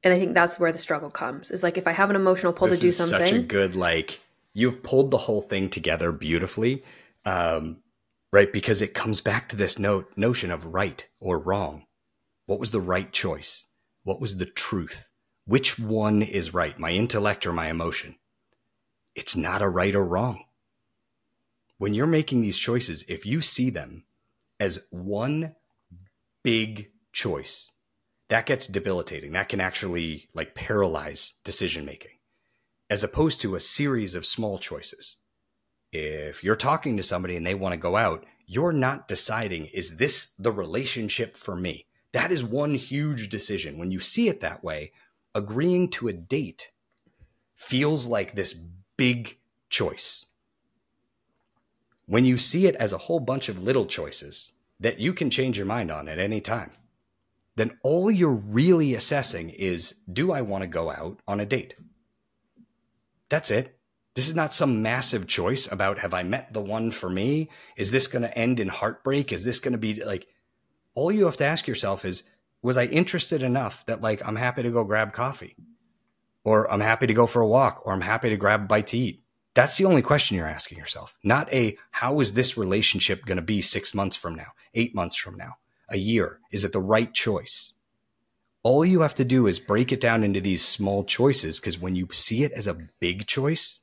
And I think that's where the struggle comes. Is like if I have an emotional pull this to do something. Such a good like you've pulled the whole thing together beautifully, um, right? Because it comes back to this note notion of right or wrong. What was the right choice? What was the truth? Which one is right, my intellect or my emotion? It's not a right or wrong. When you're making these choices, if you see them as one big choice, that gets debilitating. That can actually like paralyze decision making as opposed to a series of small choices. If you're talking to somebody and they want to go out, you're not deciding, is this the relationship for me? That is one huge decision. When you see it that way, agreeing to a date feels like this big choice. When you see it as a whole bunch of little choices that you can change your mind on at any time, then all you're really assessing is do I want to go out on a date? That's it. This is not some massive choice about have I met the one for me? Is this going to end in heartbreak? Is this going to be like all you have to ask yourself is was I interested enough that like I'm happy to go grab coffee or I'm happy to go for a walk or I'm happy to grab a bite to eat? That's the only question you're asking yourself. Not a how is this relationship going to be six months from now, eight months from now, a year? Is it the right choice? All you have to do is break it down into these small choices because when you see it as a big choice,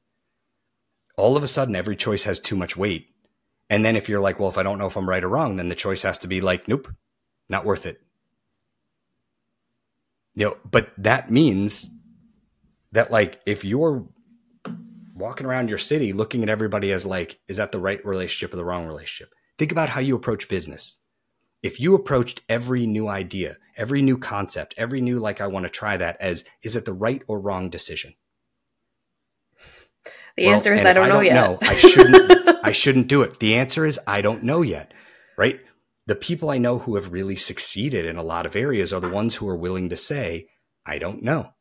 all of a sudden every choice has too much weight. And then if you're like, well, if I don't know if I'm right or wrong, then the choice has to be like, nope, not worth it. You know, but that means that like if you're walking around your city looking at everybody as like, is that the right relationship or the wrong relationship? Think about how you approach business. If you approached every new idea, every new concept, every new like I want to try that as is it the right or wrong decision? The well, answer is I don't, I don't know yet. Know, I shouldn't I shouldn't do it. The answer is I don't know yet. Right? The people I know who have really succeeded in a lot of areas are the ones who are willing to say, I don't know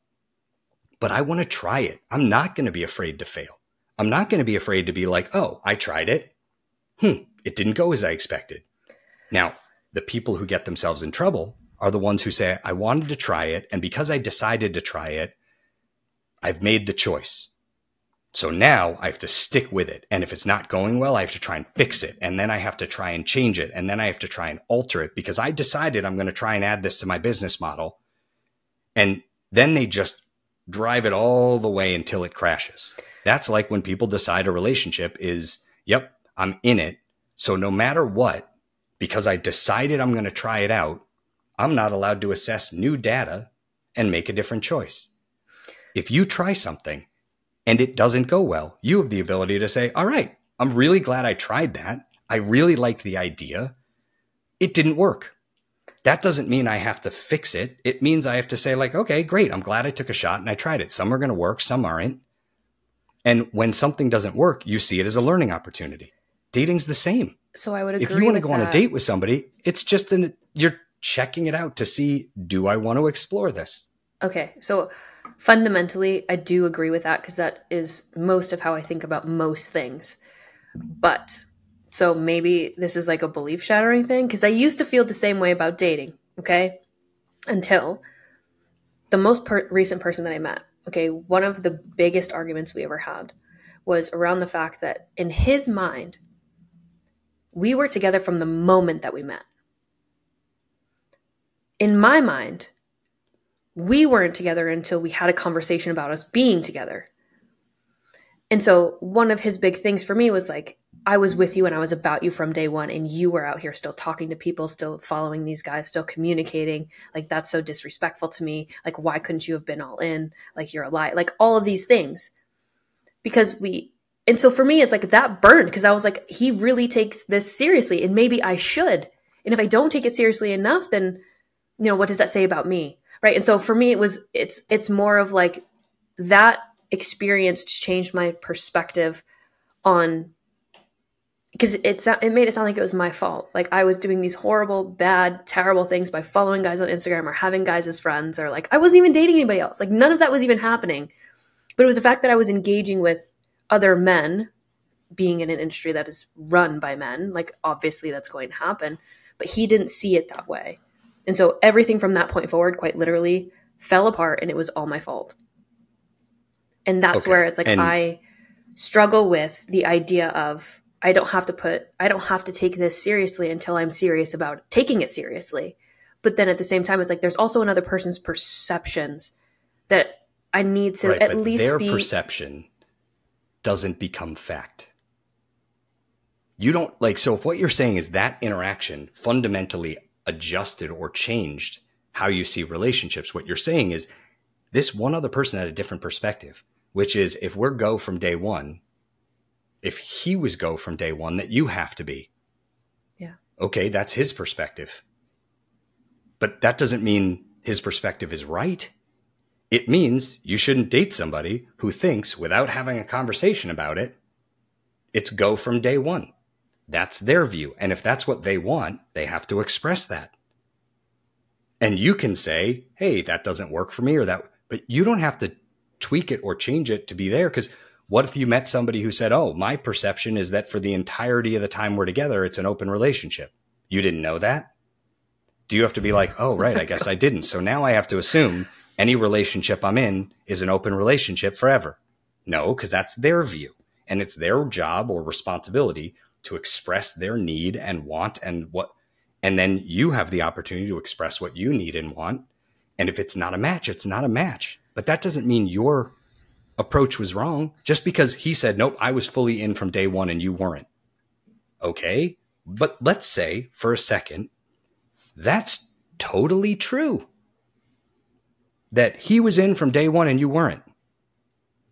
but I want to try it. I'm not going to be afraid to fail. I'm not going to be afraid to be like, oh, I tried it. Hmm, it didn't go as I expected. Now, the people who get themselves in trouble are the ones who say, I wanted to try it. And because I decided to try it, I've made the choice. So now I have to stick with it. And if it's not going well, I have to try and fix it. And then I have to try and change it. And then I have to try and alter it because I decided I'm going to try and add this to my business model. And then they just drive it all the way until it crashes. That's like when people decide a relationship is, yep, I'm in it. So no matter what, because I decided I'm going to try it out, I'm not allowed to assess new data and make a different choice. If you try something and it doesn't go well, you have the ability to say, all right, I'm really glad I tried that. I really liked the idea. It didn't work that doesn't mean I have to fix it. It means I have to say, like, okay, great. I'm glad I took a shot and I tried it. Some are going to work, some aren't. And when something doesn't work, you see it as a learning opportunity. Dating's the same. So I would agree. If you want to go that. on a date with somebody, it's just an you're checking it out to see do I want to explore this? Okay. So fundamentally, I do agree with that because that is most of how I think about most things. But so maybe this is like a belief shattering thing because I used to feel the same way about dating, okay? Until the most per- recent person that I met, okay, one of the biggest arguments we ever had was around the fact that in his mind, we were together from the moment that we met. In my mind, we weren't together until we had a conversation about us being together. And so one of his big things for me was like, I was with you and I was about you from day one, and you were out here still talking to people, still following these guys, still communicating. Like, that's so disrespectful to me. Like, why couldn't you have been all in? Like, you're a lie. Like, all of these things. Because we, and so for me, it's like that burned because I was like, he really takes this seriously, and maybe I should. And if I don't take it seriously enough, then, you know, what does that say about me? Right. And so for me, it was, it's, it's more of like that experience changed my perspective on because it's it made it sound like it was my fault. Like I was doing these horrible, bad, terrible things by following guys on Instagram or having guys as friends, or like I wasn't even dating anybody else. Like none of that was even happening. But it was the fact that I was engaging with other men, being in an industry that is run by men. Like obviously that's going to happen, but he didn't see it that way, and so everything from that point forward, quite literally, fell apart, and it was all my fault. And that's okay. where it's like and- I struggle with the idea of I don't have to put I don't have to take this seriously until I'm serious about taking it seriously. But then at the same time it's like there's also another person's perceptions that I need to right, at least their be... perception doesn't become fact. You don't like so if what you're saying is that interaction fundamentally adjusted or changed how you see relationships, what you're saying is this one other person had a different perspective, which is if we're go from day one, if he was go from day one that you have to be. Yeah. Okay, that's his perspective. But that doesn't mean his perspective is right. It means you shouldn't date somebody who thinks, without having a conversation about it, it's go from day one. That's their view. And if that's what they want, they have to express that. And you can say, hey, that doesn't work for me or that, but you don't have to tweak it or change it to be there because what if you met somebody who said, Oh, my perception is that for the entirety of the time we're together, it's an open relationship? You didn't know that? Do you have to be like, Oh, right, I guess I didn't. So now I have to assume any relationship I'm in is an open relationship forever? No, because that's their view. and it's their job or responsibility to express their need and want and what and then you have the opportunity to express what you need and want. And if it's not a match it's not a match. But that doesn't mean your approach was wrong. Just because he said nope i was fully in from day 1 and you weren't. Okay? But let's say for a second that's totally true. That he was in from day 1 and you weren't.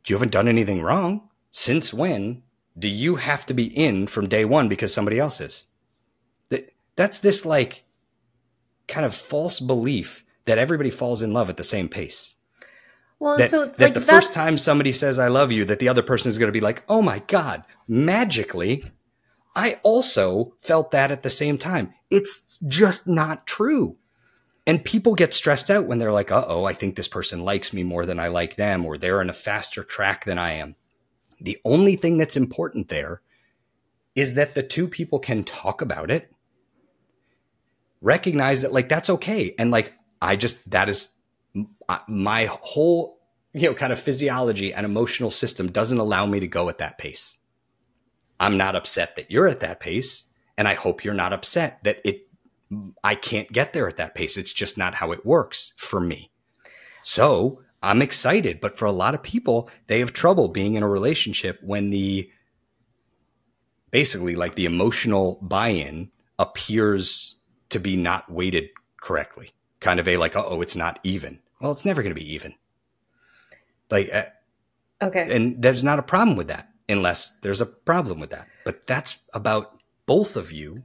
You haven't done anything wrong since when do you have to be in from day one because somebody else is? That that's this like kind of false belief that everybody falls in love at the same pace. Well, that, so that like the that's, first time somebody says "I love you," that the other person is going to be like, "Oh my god!" Magically, I also felt that at the same time. It's just not true. And people get stressed out when they're like, "Uh oh, I think this person likes me more than I like them, or they're in a faster track than I am." The only thing that's important there is that the two people can talk about it, recognize that, like, that's okay. And, like, I just, that is my whole, you know, kind of physiology and emotional system doesn't allow me to go at that pace. I'm not upset that you're at that pace. And I hope you're not upset that it, I can't get there at that pace. It's just not how it works for me. So I'm excited, but for a lot of people, they have trouble being in a relationship when the basically like the emotional buy-in appears to be not weighted correctly. Kind of a like, oh, it's not even. Well, it's never going to be even. Like, uh, okay, and there's not a problem with that unless there's a problem with that. But that's about both of you,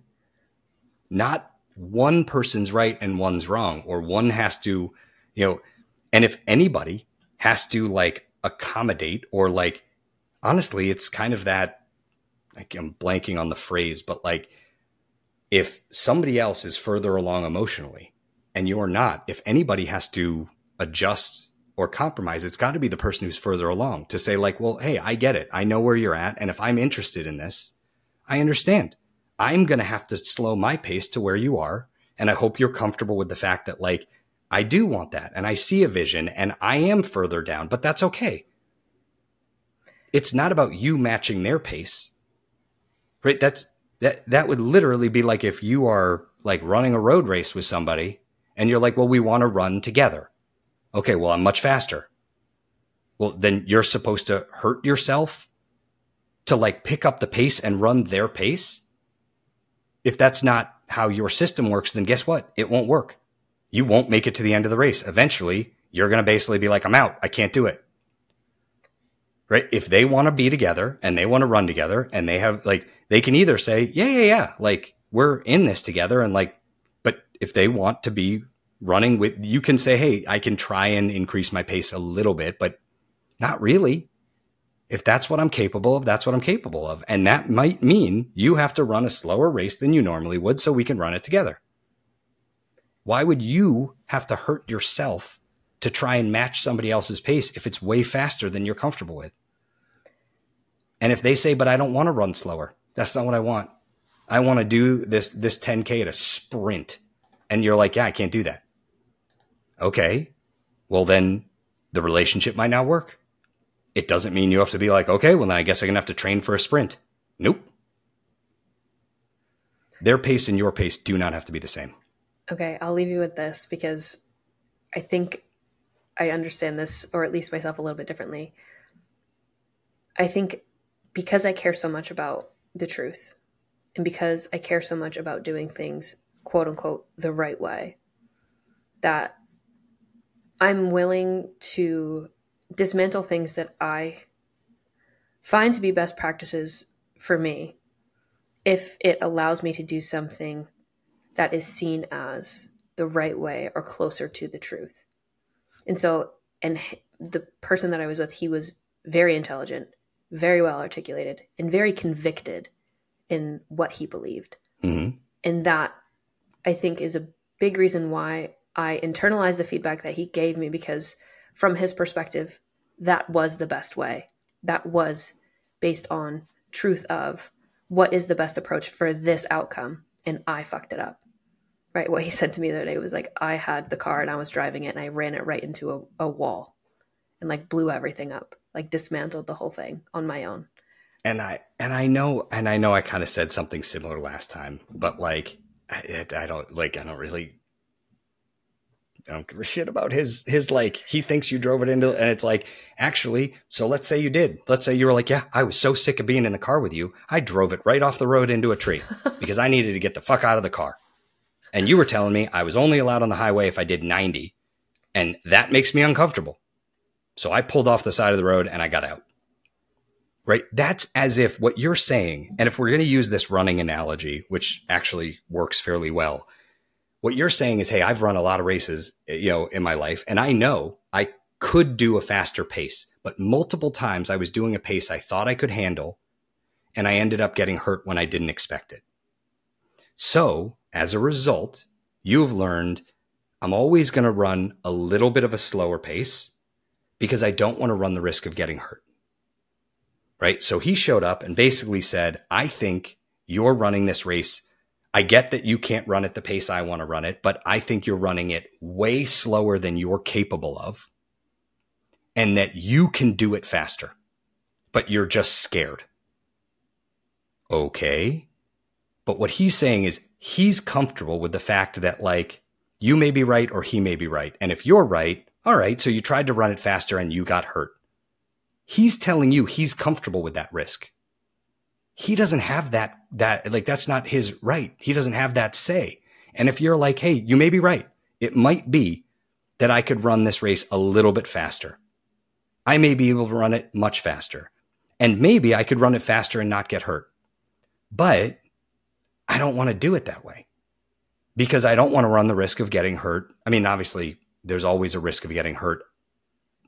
not one person's right and one's wrong, or one has to, you know and if anybody has to like accommodate or like, honestly, it's kind of that, like I'm blanking on the phrase, but like if somebody else is further along emotionally and you're not, if anybody has to adjust or compromise, it's got to be the person who's further along to say, like, well, hey, I get it. I know where you're at. And if I'm interested in this, I understand. I'm going to have to slow my pace to where you are. And I hope you're comfortable with the fact that, like, I do want that and I see a vision and I am further down, but that's okay. It's not about you matching their pace. Right? That's that that would literally be like if you are like running a road race with somebody and you're like, "Well, we want to run together." Okay, well, I'm much faster. Well, then you're supposed to hurt yourself to like pick up the pace and run their pace? If that's not how your system works, then guess what? It won't work you won't make it to the end of the race. Eventually, you're going to basically be like, I'm out. I can't do it. Right. If they want to be together and they want to run together and they have like, they can either say, yeah, yeah, yeah, like we're in this together. And like, but if they want to be running with, you can say, hey, I can try and increase my pace a little bit, but not really. If that's what I'm capable of, that's what I'm capable of. And that might mean you have to run a slower race than you normally would so we can run it together. Why would you have to hurt yourself to try and match somebody else's pace if it's way faster than you're comfortable with? And if they say, but I don't want to run slower, that's not what I want. I want to do this this 10K at a sprint. And you're like, yeah, I can't do that. Okay. Well, then the relationship might not work. It doesn't mean you have to be like, okay, well, then I guess I'm going to have to train for a sprint. Nope. Their pace and your pace do not have to be the same. Okay, I'll leave you with this because I think I understand this, or at least myself, a little bit differently. I think because I care so much about the truth and because I care so much about doing things, quote unquote, the right way, that I'm willing to dismantle things that I find to be best practices for me if it allows me to do something that is seen as the right way or closer to the truth. And so, and the person that I was with, he was very intelligent, very well articulated, and very convicted in what he believed. Mm-hmm. And that I think is a big reason why I internalized the feedback that he gave me because, from his perspective, that was the best way. That was based on truth of what is the best approach for this outcome. And I fucked it up right what he said to me the other day was like i had the car and i was driving it and i ran it right into a, a wall and like blew everything up like dismantled the whole thing on my own. And I and I know and I know I kind of said something similar last time, but like I, I don't like I don't really I don't give a shit about his his like he thinks you drove it into and it's like actually so let's say you did. Let's say you were like yeah I was so sick of being in the car with you I drove it right off the road into a tree because I needed to get the fuck out of the car and you were telling me I was only allowed on the highway if I did 90 and that makes me uncomfortable. So I pulled off the side of the road and I got out. Right? That's as if what you're saying and if we're going to use this running analogy which actually works fairly well what you're saying is, hey, I've run a lot of races, eh, you know, in my life, and I know I could do a faster pace, but multiple times I was doing a pace I thought I could handle, and I ended up getting hurt when I didn't expect it. So, as a result, you've learned I'm always going to run a little bit of a slower pace because I don't want to run the risk of getting hurt. Right. So he showed up and basically said, I think you're running this race I get that you can't run at the pace I want to run it, but I think you're running it way slower than you're capable of and that you can do it faster, but you're just scared. Okay. But what he's saying is he's comfortable with the fact that, like, you may be right or he may be right. And if you're right, all right, so you tried to run it faster and you got hurt. He's telling you he's comfortable with that risk he doesn't have that that like that's not his right. He doesn't have that say. And if you're like, "Hey, you may be right. It might be that I could run this race a little bit faster. I may be able to run it much faster. And maybe I could run it faster and not get hurt. But I don't want to do it that way because I don't want to run the risk of getting hurt. I mean, obviously, there's always a risk of getting hurt,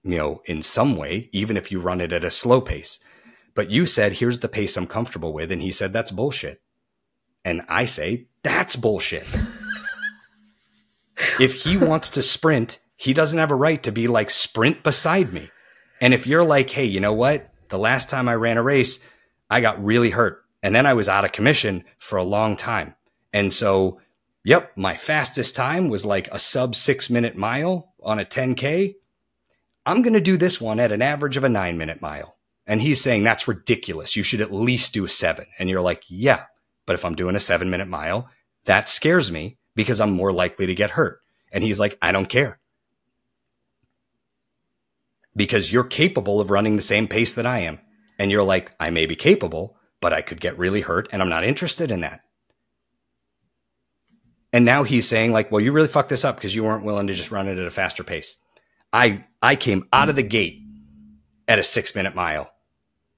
you know, in some way, even if you run it at a slow pace. But you said, here's the pace I'm comfortable with. And he said, that's bullshit. And I say, that's bullshit. if he wants to sprint, he doesn't have a right to be like, sprint beside me. And if you're like, hey, you know what? The last time I ran a race, I got really hurt. And then I was out of commission for a long time. And so, yep, my fastest time was like a sub six minute mile on a 10K. I'm going to do this one at an average of a nine minute mile. And he's saying that's ridiculous. You should at least do seven. And you're like, yeah, but if I'm doing a seven minute mile, that scares me because I'm more likely to get hurt. And he's like, I don't care. Because you're capable of running the same pace that I am. And you're like, I may be capable, but I could get really hurt and I'm not interested in that. And now he's saying, like, well, you really fucked this up because you weren't willing to just run it at a faster pace. I I came out of the gate at a six minute mile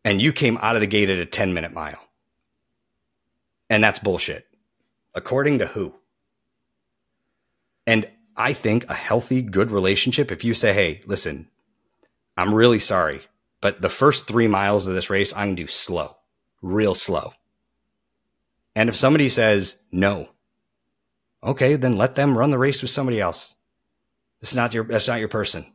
and you came out of the gate at a 10 minute mile. And that's bullshit. According to who? And I think a healthy, good relationship, if you say, hey, listen, I'm really sorry, but the first three miles of this race, I'm going to do slow, real slow. And if somebody says no, okay, then let them run the race with somebody else. This is not your, that's not your person.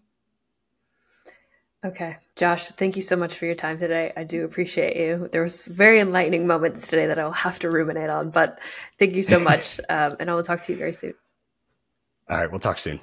Okay. Josh, thank you so much for your time today. I do appreciate you. There was very enlightening moments today that I'll have to ruminate on, but thank you so much. um, and I will talk to you very soon. All right. We'll talk soon.